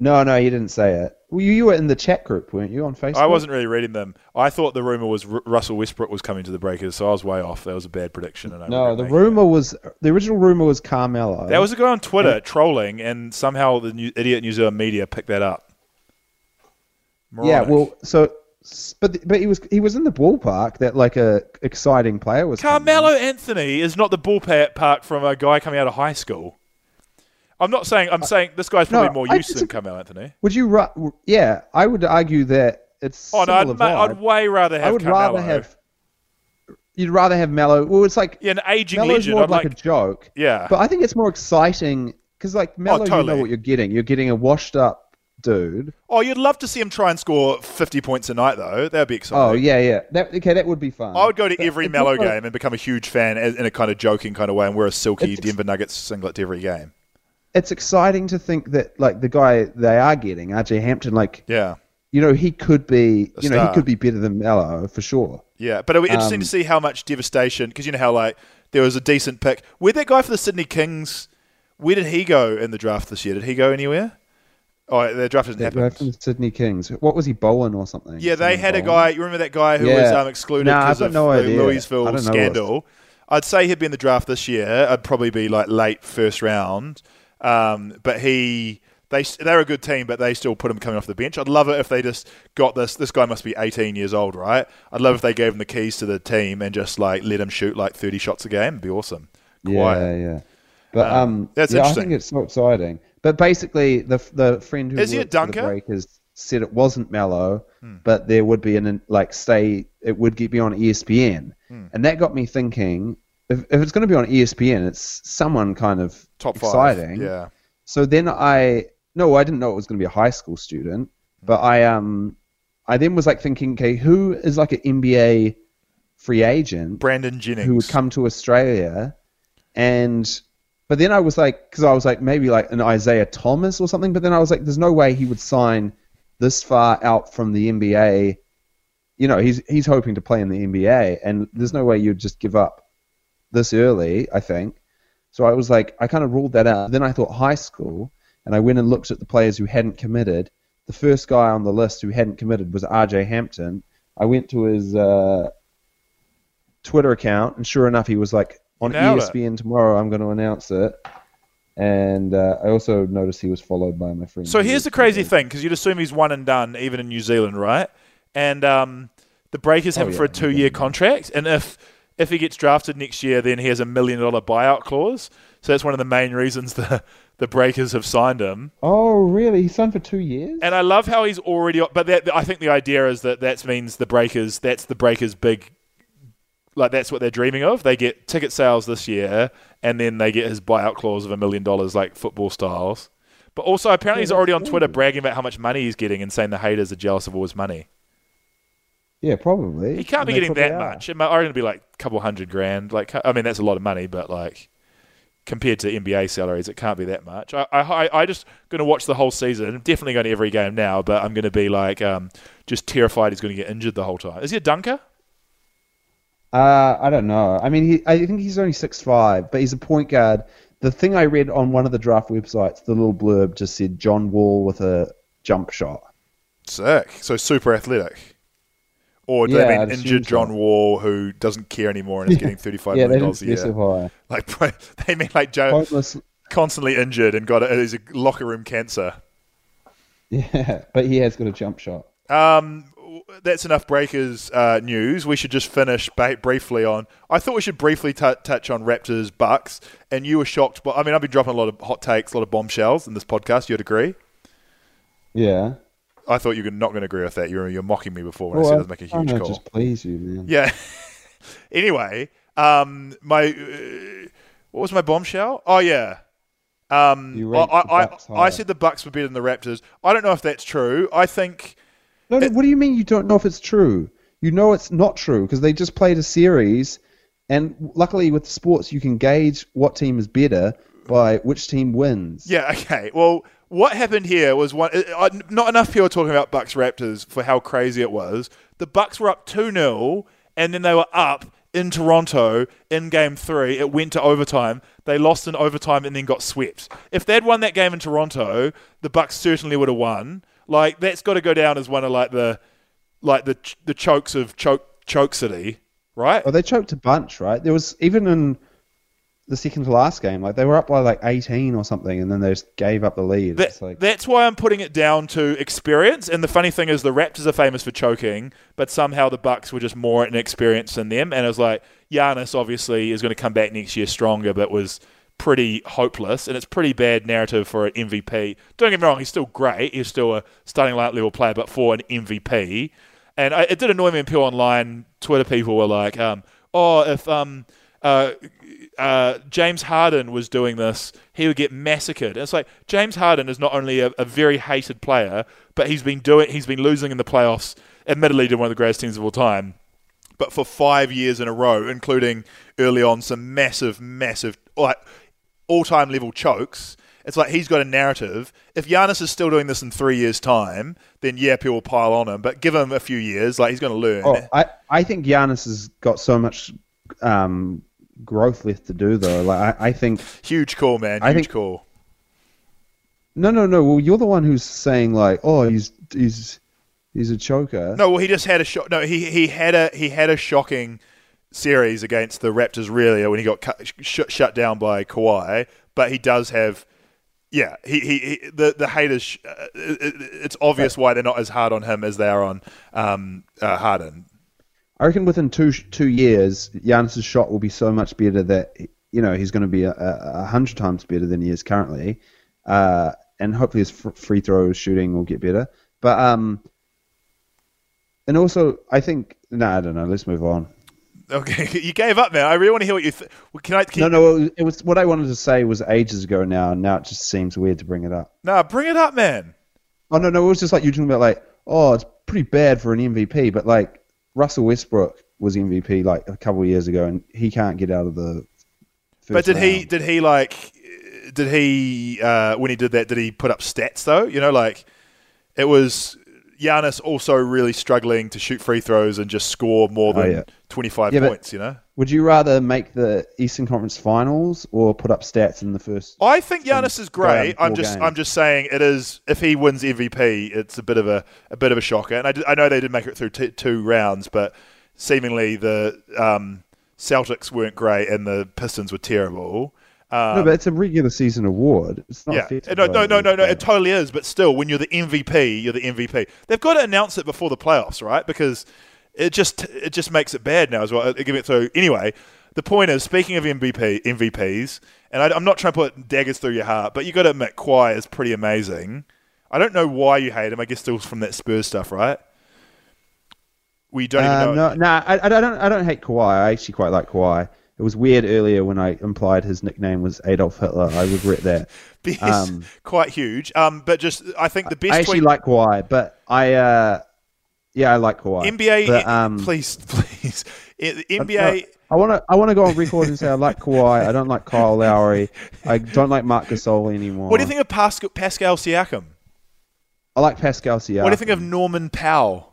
Speaker 2: No, no, you didn't say it. Well, you, you were in the chat group, weren't you, on Facebook?
Speaker 1: I wasn't really reading them. I thought the rumor was R- Russell Westbrook was coming to the Breakers, so I was way off. That was a bad prediction. And I
Speaker 2: No, the
Speaker 1: making it.
Speaker 2: rumor was the original rumor was Carmelo.
Speaker 1: That was a guy on Twitter trolling, and somehow the new, idiot New Zealand media picked that up.
Speaker 2: yeah. Well, so but but he was he was in the ballpark that like a exciting player was. coming.
Speaker 1: Carmelo Anthony is not the ballpark from a guy coming out of high school. I'm not saying. I'm saying this guy's probably
Speaker 2: No,
Speaker 1: more
Speaker 2: I
Speaker 1: use
Speaker 2: dis-
Speaker 1: than Carmelo Anthony.
Speaker 2: Would you? Yeah, I would argue that it's.
Speaker 1: Oh no, I'd, mate, I'd way rather have.
Speaker 2: I would
Speaker 1: Carmelo.
Speaker 2: rather have. You'd rather have Melo. Well, it's like
Speaker 1: yeah, an aging
Speaker 2: Melo's
Speaker 1: legend.
Speaker 2: more like,
Speaker 1: like.
Speaker 2: a joke.
Speaker 1: yeah,
Speaker 2: But I think it's more exciting because like oh, Melo, you
Speaker 1: totally.
Speaker 2: know what you're getting. You're getting a washed up dude.
Speaker 1: oh, you'd love to see him try and score 50 points a night, though. That'd be exciting.
Speaker 2: Oh yeah, yeah. That okay, that would be fun.
Speaker 1: I would go to
Speaker 2: But
Speaker 1: every Melo
Speaker 2: more-
Speaker 1: game and become a huge fan in a kind of joking kind of way and wear a silky
Speaker 2: It's-
Speaker 1: Denver Nuggets singlet to every game.
Speaker 2: It's exciting to think that like the guy they are getting, RJ Hampton, like
Speaker 1: Yeah.
Speaker 2: you know he could be,
Speaker 1: A
Speaker 2: you know,
Speaker 1: star.
Speaker 2: he could be better than Melo for sure.
Speaker 1: Yeah, but it'll be interesting
Speaker 2: Um,
Speaker 1: to see how much devastation because you know how like there was a decent pick. Where'd that guy for the Sydney Kings? Where did he go in the draft this year? Did he go anywhere? Oh, the draft hasn't
Speaker 2: That guy
Speaker 1: happened.
Speaker 2: from the Sydney Kings. What was he, Bowen or something?
Speaker 1: Yeah, they
Speaker 2: Someone
Speaker 1: had a guy. You remember that guy who
Speaker 2: Yeah.
Speaker 1: was um, excluded
Speaker 2: Nah,
Speaker 1: because
Speaker 2: got
Speaker 1: of
Speaker 2: no
Speaker 1: the. Louisville scandal? I'd say he'd be in the draft this year. I'd probably be like late first round. Um, but he, they, they're a good team, but they still put him coming off the bench. I'd love it if they just got this. This guy must be 18 years old, right? I'd love if they gave him the keys to the team and just like let him shoot like 30 shots a game. It'd be awesome.
Speaker 2: Yeah,
Speaker 1: Quiet.
Speaker 2: yeah. But
Speaker 1: Um,
Speaker 2: um,
Speaker 1: that's
Speaker 2: yeah, I think it's so exciting. But basically, the the friend who
Speaker 1: Is he a
Speaker 2: for the? Breakers said it wasn't Melo,
Speaker 1: Hmm.
Speaker 2: but there would be an like stay. It would get, be on ESPN,
Speaker 1: Hmm.
Speaker 2: and that got me thinking. If, if it's going to be on ESPN, it's someone kind of
Speaker 1: Top five.
Speaker 2: exciting.
Speaker 1: Yeah.
Speaker 2: So then I no, I didn't know it was going to be a high school student, but I um, I then was like thinking, okay, who is like an NBA free agent
Speaker 1: Brandon Jennings.
Speaker 2: who would come to Australia, and but then I was like, because I was like maybe like an Isaiah Thomas or something, but then I was like, there's no way he would sign this far out from the NBA. You know, he's he's hoping to play in the NBA, and there's no way you'd just give up this early. I think. So I was like, I kind of ruled that out. Then I thought high school, and I went and looked at the players who hadn't committed. The first guy on the list who hadn't committed was R.J. Hampton. I went to his uh, Twitter account, and sure enough, he was like, on
Speaker 1: nailed it.
Speaker 2: ESPN tomorrow, I'm going to announce it. And uh, I also noticed he was followed by my friend.
Speaker 1: So here's the crazy thing, because you'd assume he's one and done, even in New Zealand, right? And um, the Breakers have
Speaker 2: Oh,
Speaker 1: him for a two-year contract, and if if he gets drafted next year, then he has a million dollar buyout clause. So that's one of the main reasons the the Breakers have signed him.
Speaker 2: Oh, really? He signed for two years?
Speaker 1: And I love how he's already. But that, I think the idea is that that means the Breakers. That's the Breakers' big. Like that's what they're dreaming of. They get ticket sales this year, and then they get his buyout clause of a million dollars, like football styles. But also, apparently, he's already on Twitter bragging about how much money he's getting and saying the haters are jealous of all his money.
Speaker 2: Yeah, probably.
Speaker 1: He can't be
Speaker 2: And they
Speaker 1: getting that
Speaker 2: are.
Speaker 1: much. It might only be like a couple hundred grand. Like, I mean, that's a lot of money, but like compared to NBA salaries, it can't be that much. I, I, I just going to watch the whole season. Definitely going to every game now, but I'm going to be like um, just terrified he's going to get injured the whole time. Is he a dunker?
Speaker 2: Uh, I don't know. I mean, he, I think he's only six five, but he's a point guard. The thing I read on one of the draft websites, the little blurb just said John Wall with a jump shot.
Speaker 1: Sick. So super athletic. Or do
Speaker 2: Yeah,
Speaker 1: they mean injured
Speaker 2: so.
Speaker 1: John Wall who doesn't care anymore and is getting thirty-five
Speaker 2: yeah,
Speaker 1: million dollars a year?
Speaker 2: specify.
Speaker 1: Like they mean like Joe constantly injured and got a, is a locker room cancer.
Speaker 2: Yeah, but he has got a jump shot.
Speaker 1: Um, that's enough Breakers uh, news. We should just finish ba- briefly on. I thought we should briefly t- touch on Raptors Bucks, and you were shocked. But I mean, I've been dropping a lot of hot takes, a lot of bombshells in this podcast. You'd agree?
Speaker 2: Yeah.
Speaker 1: I thought you were not going to agree with that. You were you're mocking me before when I
Speaker 2: Well,
Speaker 1: said
Speaker 2: I'm
Speaker 1: I'd make a huge
Speaker 2: to
Speaker 1: call.
Speaker 2: just please you, man.
Speaker 1: Yeah. anyway, um, my uh, what was my bombshell? Oh yeah, Um,
Speaker 2: You
Speaker 1: I, I, I, I said the Bucks were better than the Raptors. I don't know if that's true. I think
Speaker 2: No, no, what do you mean you don't know if it's true? You know it's not true because they just played a series, and luckily with sports you can gauge what team is better by which team wins.
Speaker 1: Yeah, okay. Well, what happened here was one. uh, uh, not enough people talking about Bucks Raptors for how crazy it was. The Bucks were up two 0 and then they were up in Toronto in Game Three. It went to overtime. They lost in overtime and then got swept. If they'd won that game in Toronto, the Bucks certainly would have won. Like that's got to go down as one of like the like the the chokes of choke choke city, right?
Speaker 2: Oh, they choked a bunch, right? There was even in the second to last game, like they were up by like 18 or something, and then they just gave up the lead.
Speaker 1: That-
Speaker 2: like,
Speaker 1: that's why I'm putting it down to experience. And the funny thing is, the Raptors are famous for choking, but somehow the Bucks were just more inexperienced than them. And it was like Giannis obviously is going to come back next year stronger, but was pretty hopeless. And it's pretty bad narrative for an MVP. Don't get me wrong, he's still great. He's still a starting light level player, but for an MVP. And I, it did annoy me when people online, Twitter people were like, um, "Oh, if um, uh, uh, James Harden was doing this, he would get massacred." And it's like James Harden is not only a, a very hated player, but he's been doing, he's been losing in the playoffs, admittedly to one of the greatest teams of all time, but for five years in a row, including early on some massive, massive, like all-time level chokes. It's like he's got a narrative. If Giannis is still doing this in three years' time, then yeah, people will pile on him. But give him a few years, like he's going to learn.
Speaker 2: oh, I, I think Giannis has got so much um, growth left to do, though. Like I, I think
Speaker 1: Huge call, man. Huge
Speaker 2: I think-
Speaker 1: call.
Speaker 2: no, no, no. Well, you're the one who's saying like, oh, he's he's he's a choker.
Speaker 1: No, well, he just had a shot. No, he he had a he had a shocking series against the Raptors. Really, when he got cut, sh- shut down by Kawhi, but he does have. Yeah, he, he, he the the haters. Uh, it, it- it's obvious why they're not as hard on him as they are on um, uh, Harden.
Speaker 2: I reckon within two two years, Giannis's shot will be so much better that you know he's going to be a, a, hundred times better than he is currently, uh, and hopefully his fr- free throw shooting will get better. But um, and also I think no, I don't know. Let's move on.
Speaker 1: Okay, you gave up, man. I really want to hear what you. Th- can I? Can
Speaker 2: No, no, it was, what I wanted to say was ages ago now, and now it just seems weird to bring it up.
Speaker 1: No, bring it up, man.
Speaker 2: Oh no, no, it was just like you talking about like, oh, it's pretty bad for an MVP, but like Russell Westbrook was MVP like a couple of years ago, and he can't get out of the.
Speaker 1: But did he? Did he like? Did he? Uh, when he did that, did he put up stats though? You know, like it was Giannis also really struggling to shoot free throws and just score more
Speaker 2: Oh,
Speaker 1: than
Speaker 2: yeah.
Speaker 1: Twenty five
Speaker 2: Yeah,
Speaker 1: points. You know.
Speaker 2: Would you rather make the Eastern Conference Finals or put up stats in the first?
Speaker 1: I think Giannis is
Speaker 2: go out in
Speaker 1: great. I'm just
Speaker 2: games.
Speaker 1: I'm just saying it is if he wins MVP, it's a bit of a, a bit of a shocker. And I, did- I know they did make it through t- two rounds, but seemingly the um, Celtics weren't great and the Pistons were terrible. Um,
Speaker 2: no, but it's a regular season award. It's not.
Speaker 1: yeah,
Speaker 2: affected
Speaker 1: no, no, no, no, no. It totally is. But still, when you're the MVP, you're the MVP. They've got to announce it before the playoffs, right? Because it just it just makes it bad now as well. Give it through anyway. The point is, speaking of MVP MVPs, and I, I'm not trying to put daggers through your heart, but you got to admit, Kawhi is pretty amazing. I don't know why you hate him. I guess still from that Spurs stuff, right? We don't
Speaker 2: Uh,
Speaker 1: even know.
Speaker 2: no, no, I, I don't. I don't hate Kawhi. I actually quite like Kawhi. It was weird earlier when I implied his nickname was Adolf Hitler. I regret that. Um,
Speaker 1: quite huge. Um, but just I think the best
Speaker 2: I actually
Speaker 1: tweet
Speaker 2: like Kawhi, but I, uh, yeah, I like Kawhi.
Speaker 1: NBA.
Speaker 2: But, um,
Speaker 1: please, please, NBA.
Speaker 2: I want to. I want to go on record and say I like Kawhi. I don't like Kyle Lowry. I don't like Marc Gasol anymore.
Speaker 1: What do you think of Pascal, Pascal Siakam?
Speaker 2: I like Pascal Siakam.
Speaker 1: What do you think of Norman Powell?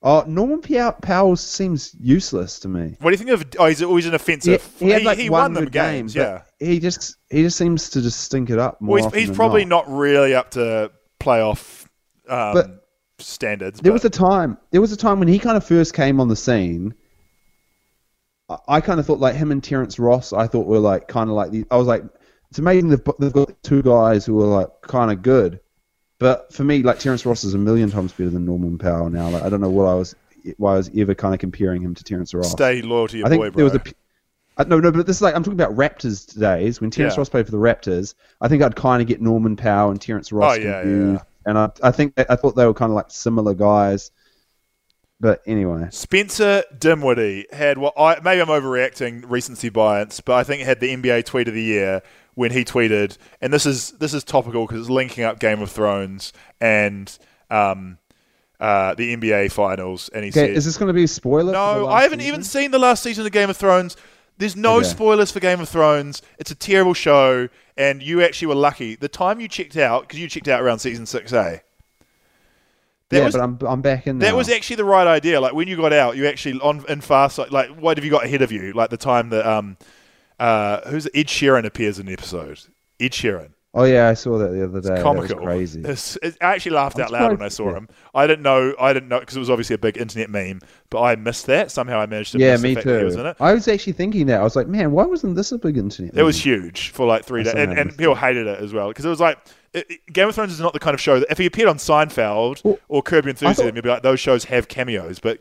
Speaker 2: Oh, Norman Powell, seems useless to me.
Speaker 1: What do you think of? Oh, he's always an
Speaker 2: He,
Speaker 1: offensive.
Speaker 2: he had like
Speaker 1: he
Speaker 2: one
Speaker 1: won them
Speaker 2: good
Speaker 1: games,
Speaker 2: game,
Speaker 1: yeah.
Speaker 2: He just he just seems to just stink it up more.
Speaker 1: Well, he's,
Speaker 2: often
Speaker 1: he's probably
Speaker 2: not.
Speaker 1: not really up to playoff um,
Speaker 2: But
Speaker 1: standards.
Speaker 2: There
Speaker 1: but
Speaker 2: was a time. There was a time when he kind of first came on the scene. I, I kind of thought like him and Terrence Ross. I thought were like kind of like the. I was like, it's amazing they've, they've got two guys who are like kind of good. But for me, like Terrence Ross is a million times better than Norman Powell now. Like I don't know what I was why I was ever kind of comparing him to Terrence Ross.
Speaker 1: stay loyal to your
Speaker 2: I think
Speaker 1: boy,
Speaker 2: there was a. p- Uh, no, no, but this is like I'm talking about Raptors days when Terrence
Speaker 1: Yeah.
Speaker 2: Ross played for the Raptors. I think I'd kind of get Norman Powell and Terrence Ross
Speaker 1: Oh, yeah,
Speaker 2: confused,
Speaker 1: yeah.
Speaker 2: And I, I think I thought they were kind of like similar guys. But anyway,
Speaker 1: Spencer Dinwiddie had what I maybe I'm overreacting recency bias, but I think had the NBA tweet of the year when he tweeted, and this is this is topical because it's linking up Game of Thrones and um, uh, the NBA finals, and he
Speaker 2: okay,
Speaker 1: said,
Speaker 2: is this going to be a spoiler?
Speaker 1: "No, I haven't
Speaker 2: season?
Speaker 1: even seen the last season of Game of Thrones. There's no
Speaker 2: Okay.
Speaker 1: spoilers for Game of Thrones. It's a terrible show, and you actually were lucky. The time you checked out, because you checked out around season six, eh? That
Speaker 2: yeah,
Speaker 1: was-
Speaker 2: but I'm I'm back in. There.
Speaker 1: That
Speaker 2: now.
Speaker 1: was actually the right idea. Like when you got out, you actually on in fast. Like, like what have you got ahead of you? Like the time that um, uh, who's it? Ed Sheeran appears in the episode. Ed Sheeran.
Speaker 2: Oh yeah, I saw that the other day. That
Speaker 1: Comical.
Speaker 2: was crazy.
Speaker 1: It's- it- I actually laughed
Speaker 2: I'm
Speaker 1: out loud when I saw
Speaker 2: yeah.
Speaker 1: him. I didn't know. I didn't know because it was obviously a big internet meme. But I missed that somehow. I managed to
Speaker 2: Yeah,
Speaker 1: miss
Speaker 2: me
Speaker 1: the fact that he was
Speaker 2: too.
Speaker 1: in it.
Speaker 2: I was actually thinking that. I was like, man, why wasn't this a big internet?
Speaker 1: It was huge for like three days, and, and people hated it as well because it was like it, it- Game of Thrones is not the kind of show that if he appeared on Seinfeld
Speaker 2: Well,
Speaker 1: or Curb Your Enthusiasm,
Speaker 2: thought-
Speaker 1: you'd be like, those shows have cameos. But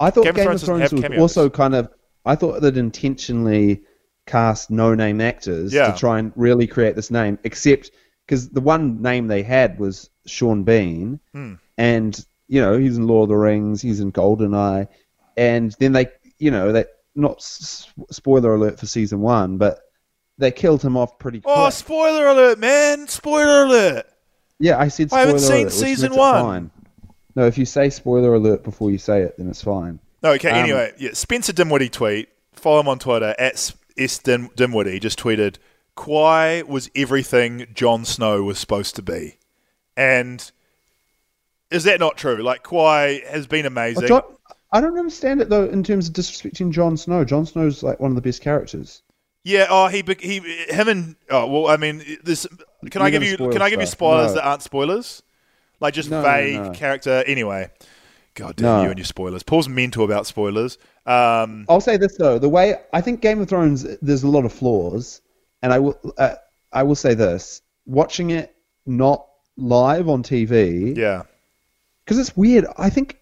Speaker 2: I thought
Speaker 1: Game
Speaker 2: Game,
Speaker 1: of
Speaker 2: of
Speaker 1: Thrones doesn't
Speaker 2: Thrones
Speaker 1: have
Speaker 2: was
Speaker 1: cameos.
Speaker 2: also kind of. I thought that intentionally cast no-name actors
Speaker 1: Yeah.
Speaker 2: to try and really create this name, except because the one name they had was Sean Bean,
Speaker 1: Hmm.
Speaker 2: and you know he's in Lord of the Rings, he's in Goldeneye, and then they, you know, that not s- spoiler alert for season one, but they killed him off pretty quick.
Speaker 1: oh, spoiler alert, man! Spoiler alert.
Speaker 2: Yeah, I said
Speaker 1: I haven't seen
Speaker 2: alert,
Speaker 1: season one.
Speaker 2: Fine. No, if you say spoiler alert before you say it, then it's fine.
Speaker 1: No, okay.
Speaker 2: Um,
Speaker 1: anyway, yeah, Spencer Dinwiddie tweet. Follow him on Twitter at s Dim, Dinwiddie. Just tweeted, "Kawhi was everything Jon Snow was supposed to be," and is that not true? Like Kawhi has been amazing.
Speaker 2: Well, Jon, I don't understand it though in terms of disrespecting Jon Snow. Jon Snow's like one of the best characters.
Speaker 1: Yeah. Oh, he he him and oh well. I mean, this. Can I give you can I give you spoilers
Speaker 2: No.
Speaker 1: that aren't spoilers? Like just
Speaker 2: no,
Speaker 1: vague
Speaker 2: no.
Speaker 1: character. Anyway, God damn
Speaker 2: No.
Speaker 1: you and your spoilers. Paul's mental about spoilers. Um,
Speaker 2: I'll say this though: the way I think Game of Thrones, there's a lot of flaws, and I will uh, I will say this: watching it not live on TV,
Speaker 1: yeah.
Speaker 2: because it's weird. I think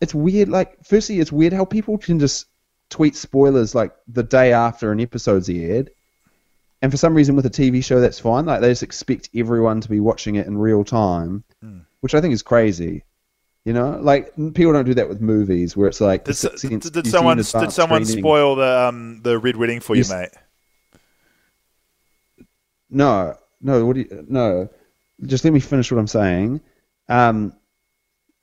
Speaker 2: it's weird. Like, firstly, it's weird how people can just tweet spoilers like the day after an episode's aired. And for some reason, with a TV show, that's fine. Like, they just expect everyone to be watching it in real time,
Speaker 1: Hmm.
Speaker 2: which I think is crazy. You know, like people don't do that with movies, where it's like
Speaker 1: Did, did, did
Speaker 2: you see in
Speaker 1: someone did someone spoil the um the red wedding for you,
Speaker 2: Yes.
Speaker 1: mate?
Speaker 2: No, no. What do you? No, just let me finish what I'm saying. Um,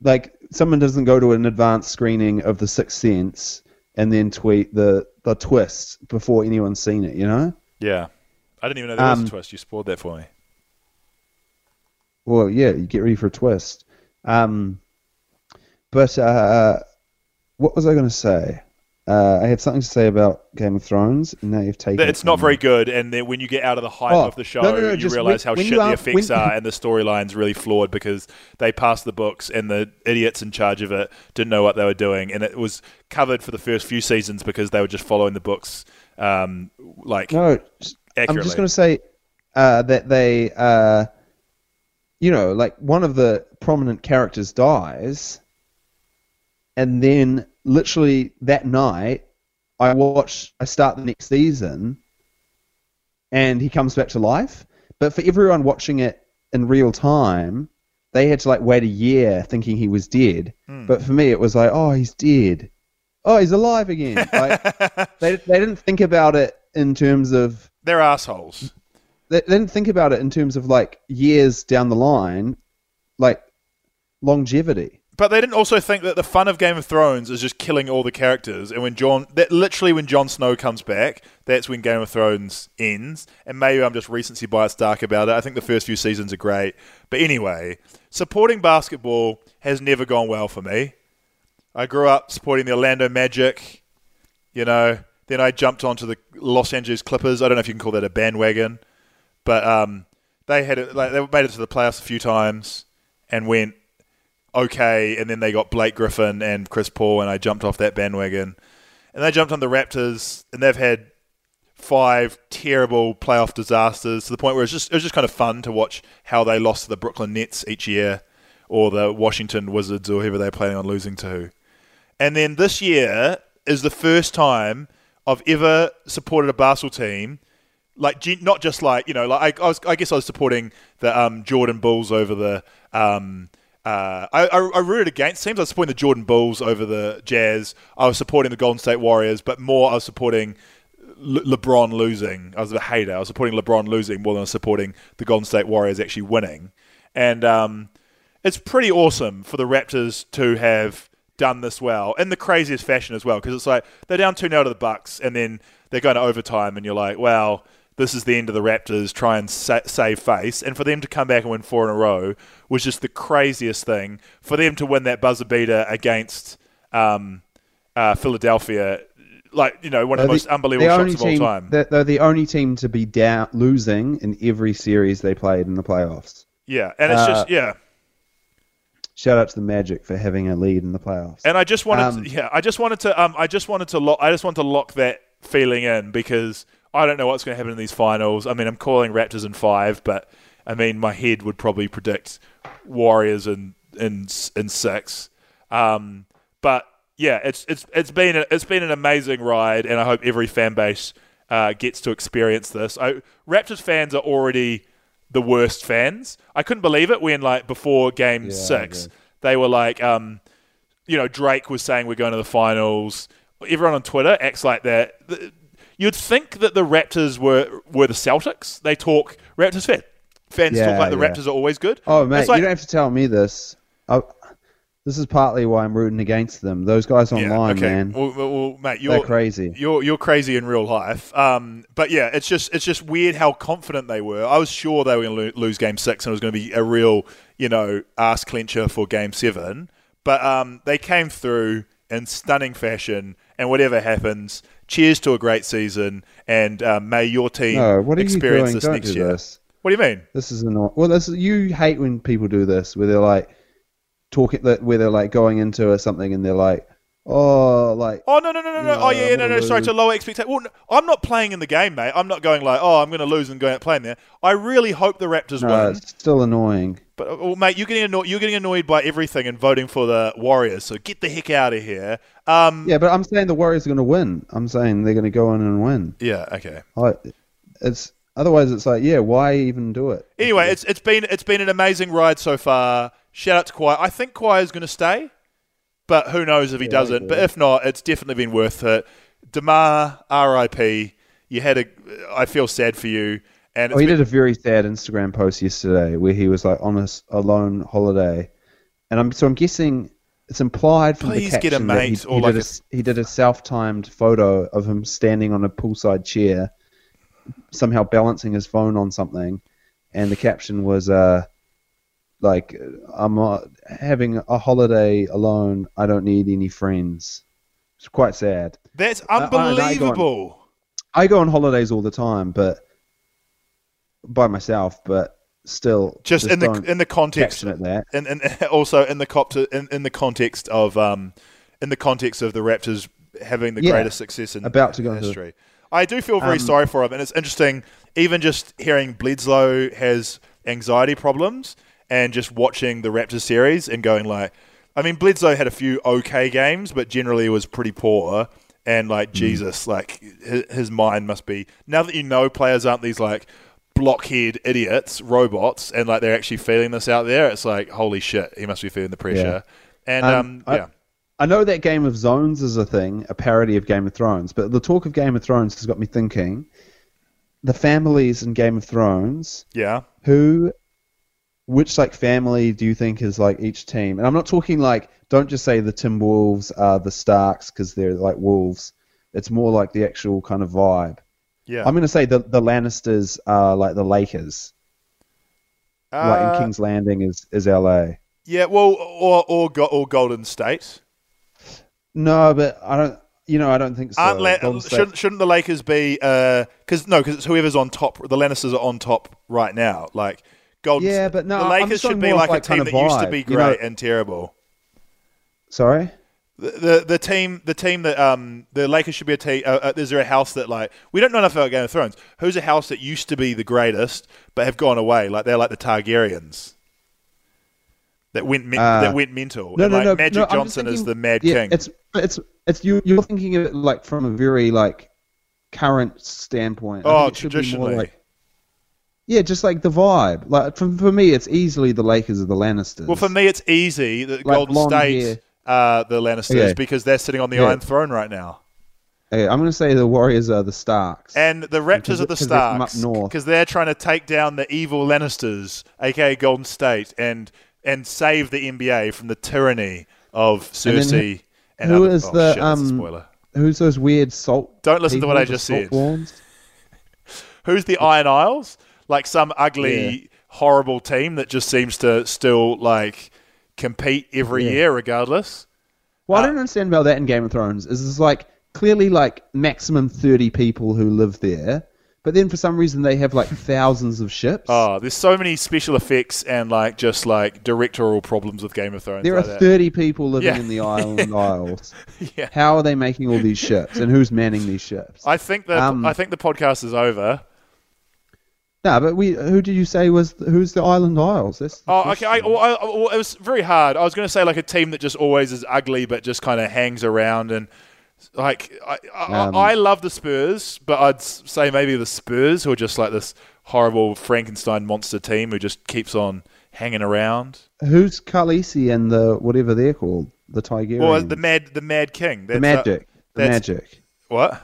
Speaker 2: like someone doesn't go to an advanced screening of The Sixth Sense and then tweet the the twist before anyone's seen it. You know?
Speaker 1: Yeah. I didn't even know there was
Speaker 2: Um,
Speaker 1: a twist. You spoiled that for me.
Speaker 2: Well, yeah. You get ready for a twist. Um, but uh, what was I going to say? Uh, I had something to say about Game of Thrones, and now you've taken.
Speaker 1: That it's not very good, and then when you get out of the hype
Speaker 2: Oh,
Speaker 1: of the show,
Speaker 2: no, no, no,
Speaker 1: you realize
Speaker 2: when-
Speaker 1: how
Speaker 2: when
Speaker 1: shit the effects
Speaker 2: when-
Speaker 1: are, and the storyline's really flawed because they passed the books, and the idiots in charge of it didn't know what they were doing, and it was covered for the first few seasons because they were just following the books, um, like
Speaker 2: No, just- I'm just going to say uh, that they, uh, you know, like one of the prominent characters dies, and then literally that night, I watch, I start the next season, and he comes back to life. But for everyone watching it in real time, they had to like wait a year thinking he was dead.
Speaker 1: Hmm.
Speaker 2: But for me, it was like, oh, he's dead. Oh, he's alive again. Like, they, they didn't think about it in terms of
Speaker 1: They're assholes.
Speaker 2: they, they didn't think about it in terms of like years down the line, like longevity.
Speaker 1: But they didn't also think that the fun of Game of Thrones is just killing all the characters, and when Jon, that literally when Jon Snow comes back, that's when Game of Thrones ends. And maybe I'm just recency bias dark about it. I think the first few seasons are great, but anyway, supporting basketball has never gone well for me. I grew up supporting the Orlando Magic, you know. Then I jumped onto the Los Angeles Clippers. I don't know if you can call that a bandwagon, but um, they had it, like they made it to the playoffs a few times and went okay, and then they got Blake Griffin and Chris Paul, and I jumped off that bandwagon. And they jumped on the Raptors, and they've had five terrible playoff disasters to the point where it's just it was just kind of fun to watch how they lost to the Brooklyn Nets each year, or the Washington Wizards, or whoever they're planning on losing to. And then this year is the first time I've ever supported a basketball team like not just like you know like I, I was I guess I was supporting the um, Jordan Bulls over the um, Uh, I, I, rooted against teams. I was supporting the Jordan Bulls over the Jazz. I was supporting the Golden State Warriors, but more I was supporting Le- LeBron losing. I was a hater. I was supporting LeBron losing more than I was supporting the Golden State Warriors actually winning. And um, it's pretty awesome for the Raptors to have done this well in the craziest fashion as well because it's like they're down 2 0 to the Bucks and then they're going to overtime and you're like, well, this is the end of the Raptors try and sa- save face and for them to come back and win four in a row was just the craziest thing for them to win that buzzer beater against um, uh, Philadelphia like you know one of the most unbelievable
Speaker 2: the
Speaker 1: shots of all time
Speaker 2: They're, they're the only team to be down, losing in every series they played in the playoffs.
Speaker 1: yeah and it's just
Speaker 2: Uh,
Speaker 1: yeah
Speaker 2: Shout out to the Magic for having a lead in the playoffs.
Speaker 1: And I just wanted,
Speaker 2: Um,
Speaker 1: to, yeah, I just wanted to, um, I just wanted to, lock, I just want to lock that feeling in because I don't know what's going to happen in these finals. I mean, I'm calling Raptors in five, but I mean, my head would probably predict Warriors in in in six. Um, but yeah, it's it's it's been a, it's been an amazing ride, and I hope every fan base uh, gets to experience this. I, Raptors fans are already the worst fans. I couldn't believe it when like before Game
Speaker 2: Yeah,
Speaker 1: Six, they were like, um, you know, Drake was saying we're going to the finals. Everyone on Twitter acts like that. You'd think that the Raptors were were the Celtics. They talk Raptors fan. Fans
Speaker 2: Yeah,
Speaker 1: talk like the
Speaker 2: yeah.
Speaker 1: Raptors are always good.
Speaker 2: oh,
Speaker 1: man, like-
Speaker 2: you don't have to tell me this. I, this is partly why I'm rooting against them. Those guys online,
Speaker 1: okay.
Speaker 2: man,
Speaker 1: Well, well, mate,
Speaker 2: they're
Speaker 1: you're
Speaker 2: crazy.
Speaker 1: You're you're crazy in real life. Um, but yeah, it's just it's just weird how confident they were. I was sure they were going to lose Game Six and it was going to be a real you know ass clincher for Game Seven. But um, they came through in stunning fashion, and whatever happens, cheers to a great season, and um, may your team
Speaker 2: No, you
Speaker 1: experience
Speaker 2: doing?
Speaker 1: this
Speaker 2: Don't
Speaker 1: next year.
Speaker 2: this.
Speaker 1: What do you mean?
Speaker 2: This is annoying. Well, this you hate when people do this, where they're like talking, that where they're like going into something and they're like, oh, like
Speaker 1: Oh no no no no no! Oh yeah, yeah no no. Sorry to lower expectations. Well, no, I'm not playing in the game, mate. I'm not going like, oh, I'm going to lose and going out playing there. I really hope the Raptors
Speaker 2: no,
Speaker 1: win.
Speaker 2: it's still annoying.
Speaker 1: But uh, well, mate, you're getting annoyed. You're getting annoyed by everything and voting for the Warriors. So get the heck out of here. Um,
Speaker 2: Yeah, but I'm saying the Warriors are going to win. I'm saying they're going to go in and win.
Speaker 1: yeah. Okay.
Speaker 2: Like, it's otherwise it's like, yeah, why even do it?
Speaker 1: Anyway, it's it's been it's been an amazing ride so far. Shout out to Kawhi. I think Kawhi is going to stay, but who knows if he
Speaker 2: Yeah,
Speaker 1: doesn't. But if not, it's definitely been worth it. Demar, R.I.P. You had a. I feel sad for you. And
Speaker 2: Oh, he
Speaker 1: been-
Speaker 2: did a very sad Instagram post yesterday where he was like on a lone holiday, and I'm so I'm guessing it's implied from
Speaker 1: Please
Speaker 2: the
Speaker 1: get a
Speaker 2: caption that he, he
Speaker 1: like
Speaker 2: did a, s- he did a self-timed photo of him standing on a poolside chair, somehow balancing his phone on something, and the caption was uh like I'm uh, having a holiday alone. I don't need any friends. It's quite sad.
Speaker 1: That's
Speaker 2: I- I- I go on.
Speaker 1: unbelievable.
Speaker 2: I go on holidays all the time, but by myself, but still,
Speaker 1: Just, in the in the context, and, and also in the cop in, in the context of um in the context of the Raptors having the
Speaker 2: Yeah.
Speaker 1: greatest success in
Speaker 2: About to go into-
Speaker 1: history. I do feel very
Speaker 2: Um,
Speaker 1: sorry for him, and it's interesting. Even just hearing Bledsoe has anxiety problems, and just watching the Raptors series and going like, I mean, Bledsoe had a few okay games, but generally was pretty poor. And like
Speaker 2: Mm.
Speaker 1: Jesus, like his, his mind must be now that you know players aren't these like blockhead idiots, robots, and like they're actually feeling this out there. It's like holy shit, he must be feeling the pressure. And um,
Speaker 2: Um, I-
Speaker 1: yeah,
Speaker 2: I know that Game of Zones is a thing, a parody of Game of Thrones, but the talk of Game of Thrones has got me thinking. The families in Game of Thrones,
Speaker 1: yeah,
Speaker 2: who, which like family do you think is like each team? And I'm not talking like, don't just say the Tim Wolves are the Starks because they're like wolves. It's more like the actual kind of vibe.
Speaker 1: yeah.
Speaker 2: I'm going to say the the Lannisters are like the Lakers. like
Speaker 1: Uh,
Speaker 2: in King's Landing is is LA.
Speaker 1: yeah, well, or or, or Golden State.
Speaker 2: No, but I don't. You know, I don't think so.
Speaker 1: La- shouldn't, shouldn't the Lakers be? Because no, because it's whoever's on top. The Lannisters are on top right now. Like Golden.
Speaker 2: Yeah, but no,
Speaker 1: the Lakers should be like,
Speaker 2: like
Speaker 1: a team that used to be
Speaker 2: you
Speaker 1: great
Speaker 2: know?
Speaker 1: and terrible.
Speaker 2: Sorry.
Speaker 1: The, the the team the team that um the Lakers should be a team. Uh, uh, is there a house that like we don't know enough about Game of Thrones? Who's a house that used to be the greatest but have gone away? Like they're like the Targaryens. That went men-
Speaker 2: Uh,
Speaker 1: that went mental.
Speaker 2: No,
Speaker 1: and
Speaker 2: no,
Speaker 1: like
Speaker 2: no.
Speaker 1: Magic
Speaker 2: no,
Speaker 1: Johnson is the Mad
Speaker 2: yeah,
Speaker 1: King.
Speaker 2: It's it's it's you. You're thinking of it like from a very like current standpoint.
Speaker 1: Oh,
Speaker 2: think it should be more
Speaker 1: traditionally.
Speaker 2: like Yeah, just like the vibe. Like for, for me, it's easily the Lakers or the Lannisters.
Speaker 1: Well, for me, it's easy the
Speaker 2: Like
Speaker 1: Golden State are the Lannisters
Speaker 2: Okay.
Speaker 1: because they're sitting on the
Speaker 2: Yeah.
Speaker 1: Iron Throne right now.
Speaker 2: Okay, I'm going to say the Warriors are the Starks.
Speaker 1: And the Raptors are the Starks because they're trying to take down the evil Lannisters, aka Golden State, and and save the NBA from the tyranny of
Speaker 2: And then
Speaker 1: Cersei. And,
Speaker 2: who
Speaker 1: other,
Speaker 2: is
Speaker 1: oh,
Speaker 2: the,
Speaker 1: shit,
Speaker 2: um,
Speaker 1: spoiler?
Speaker 2: Who's those weird salt?
Speaker 1: Don't listen to what I just said. Who's the Iron Isles? Like some ugly, horrible team that just seems to still like compete every
Speaker 2: Yeah.
Speaker 1: year, regardless.
Speaker 2: What
Speaker 1: Uh,
Speaker 2: I don't understand about that in Game of Thrones is it's like clearly like maximum 30 people who live there, but then for some reason they have like thousands of ships.
Speaker 1: Oh, there's so many special effects and like just like directorial problems with Game of Thrones.
Speaker 2: there are
Speaker 1: that.
Speaker 2: 30 people living
Speaker 1: Yeah.
Speaker 2: in the island isles.
Speaker 1: Yeah.
Speaker 2: How are they making all these ships and who's manning these ships?
Speaker 1: I think the
Speaker 2: Um,
Speaker 1: I think the podcast is over.
Speaker 2: no, but we who did you say was who's the island isles? That's
Speaker 1: Oh, okay. I, well, I, well, it was very hard. I was going to say like a team that just always is ugly, but just kind of hangs around and like I, I,
Speaker 2: Um,
Speaker 1: I love the Spurs, but I'd say maybe the Spurs who are just like this horrible Frankenstein monster team who just keeps on hanging around.
Speaker 2: Who's Khaleesi and the whatever they're called? The Tigerians.
Speaker 1: Well, the Mad the Mad King.
Speaker 2: the
Speaker 1: That's, uh,
Speaker 2: magic. the magic.
Speaker 1: what?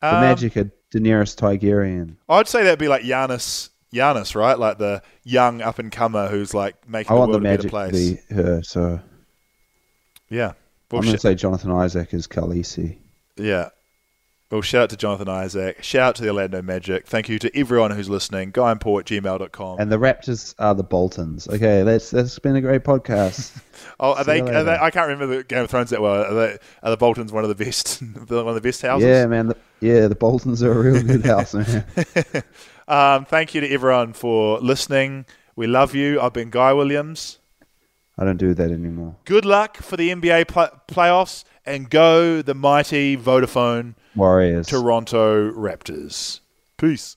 Speaker 2: The
Speaker 1: Um,
Speaker 2: magic of Daenerys Targaryen.
Speaker 1: I'd say that'd be like Giannis. Giannis, right? Like the young up and comer who's like making
Speaker 2: I
Speaker 1: the
Speaker 2: want
Speaker 1: world
Speaker 2: the
Speaker 1: a better
Speaker 2: magic to
Speaker 1: place.
Speaker 2: be her, so
Speaker 1: Yeah. Well,
Speaker 2: I'm going
Speaker 1: sh-
Speaker 2: to say Jonathan Isaac is Khaleesi.
Speaker 1: yeah. Well, shout out to Jonathan Isaac. Shout out to the Orlando Magic. Thank you to everyone who's listening. Guyandpaul at gmail.com.
Speaker 2: And the Raptors are the Boltons. Okay, that's that's been a great podcast.
Speaker 1: oh, are they, are they? I can't remember the Game of Thrones that well. Are, they, are the Boltons one of the best? one of the best houses?
Speaker 2: yeah, man. The, yeah, the Boltons are a real good house, man.
Speaker 1: Um, thank you to everyone for listening. We love you. I've been Guy Williams.
Speaker 2: I don't do that anymore.
Speaker 1: Good luck for the NBA pl- playoffs and go the mighty Vodafone
Speaker 2: Warriors.
Speaker 1: Toronto Raptors. Peace.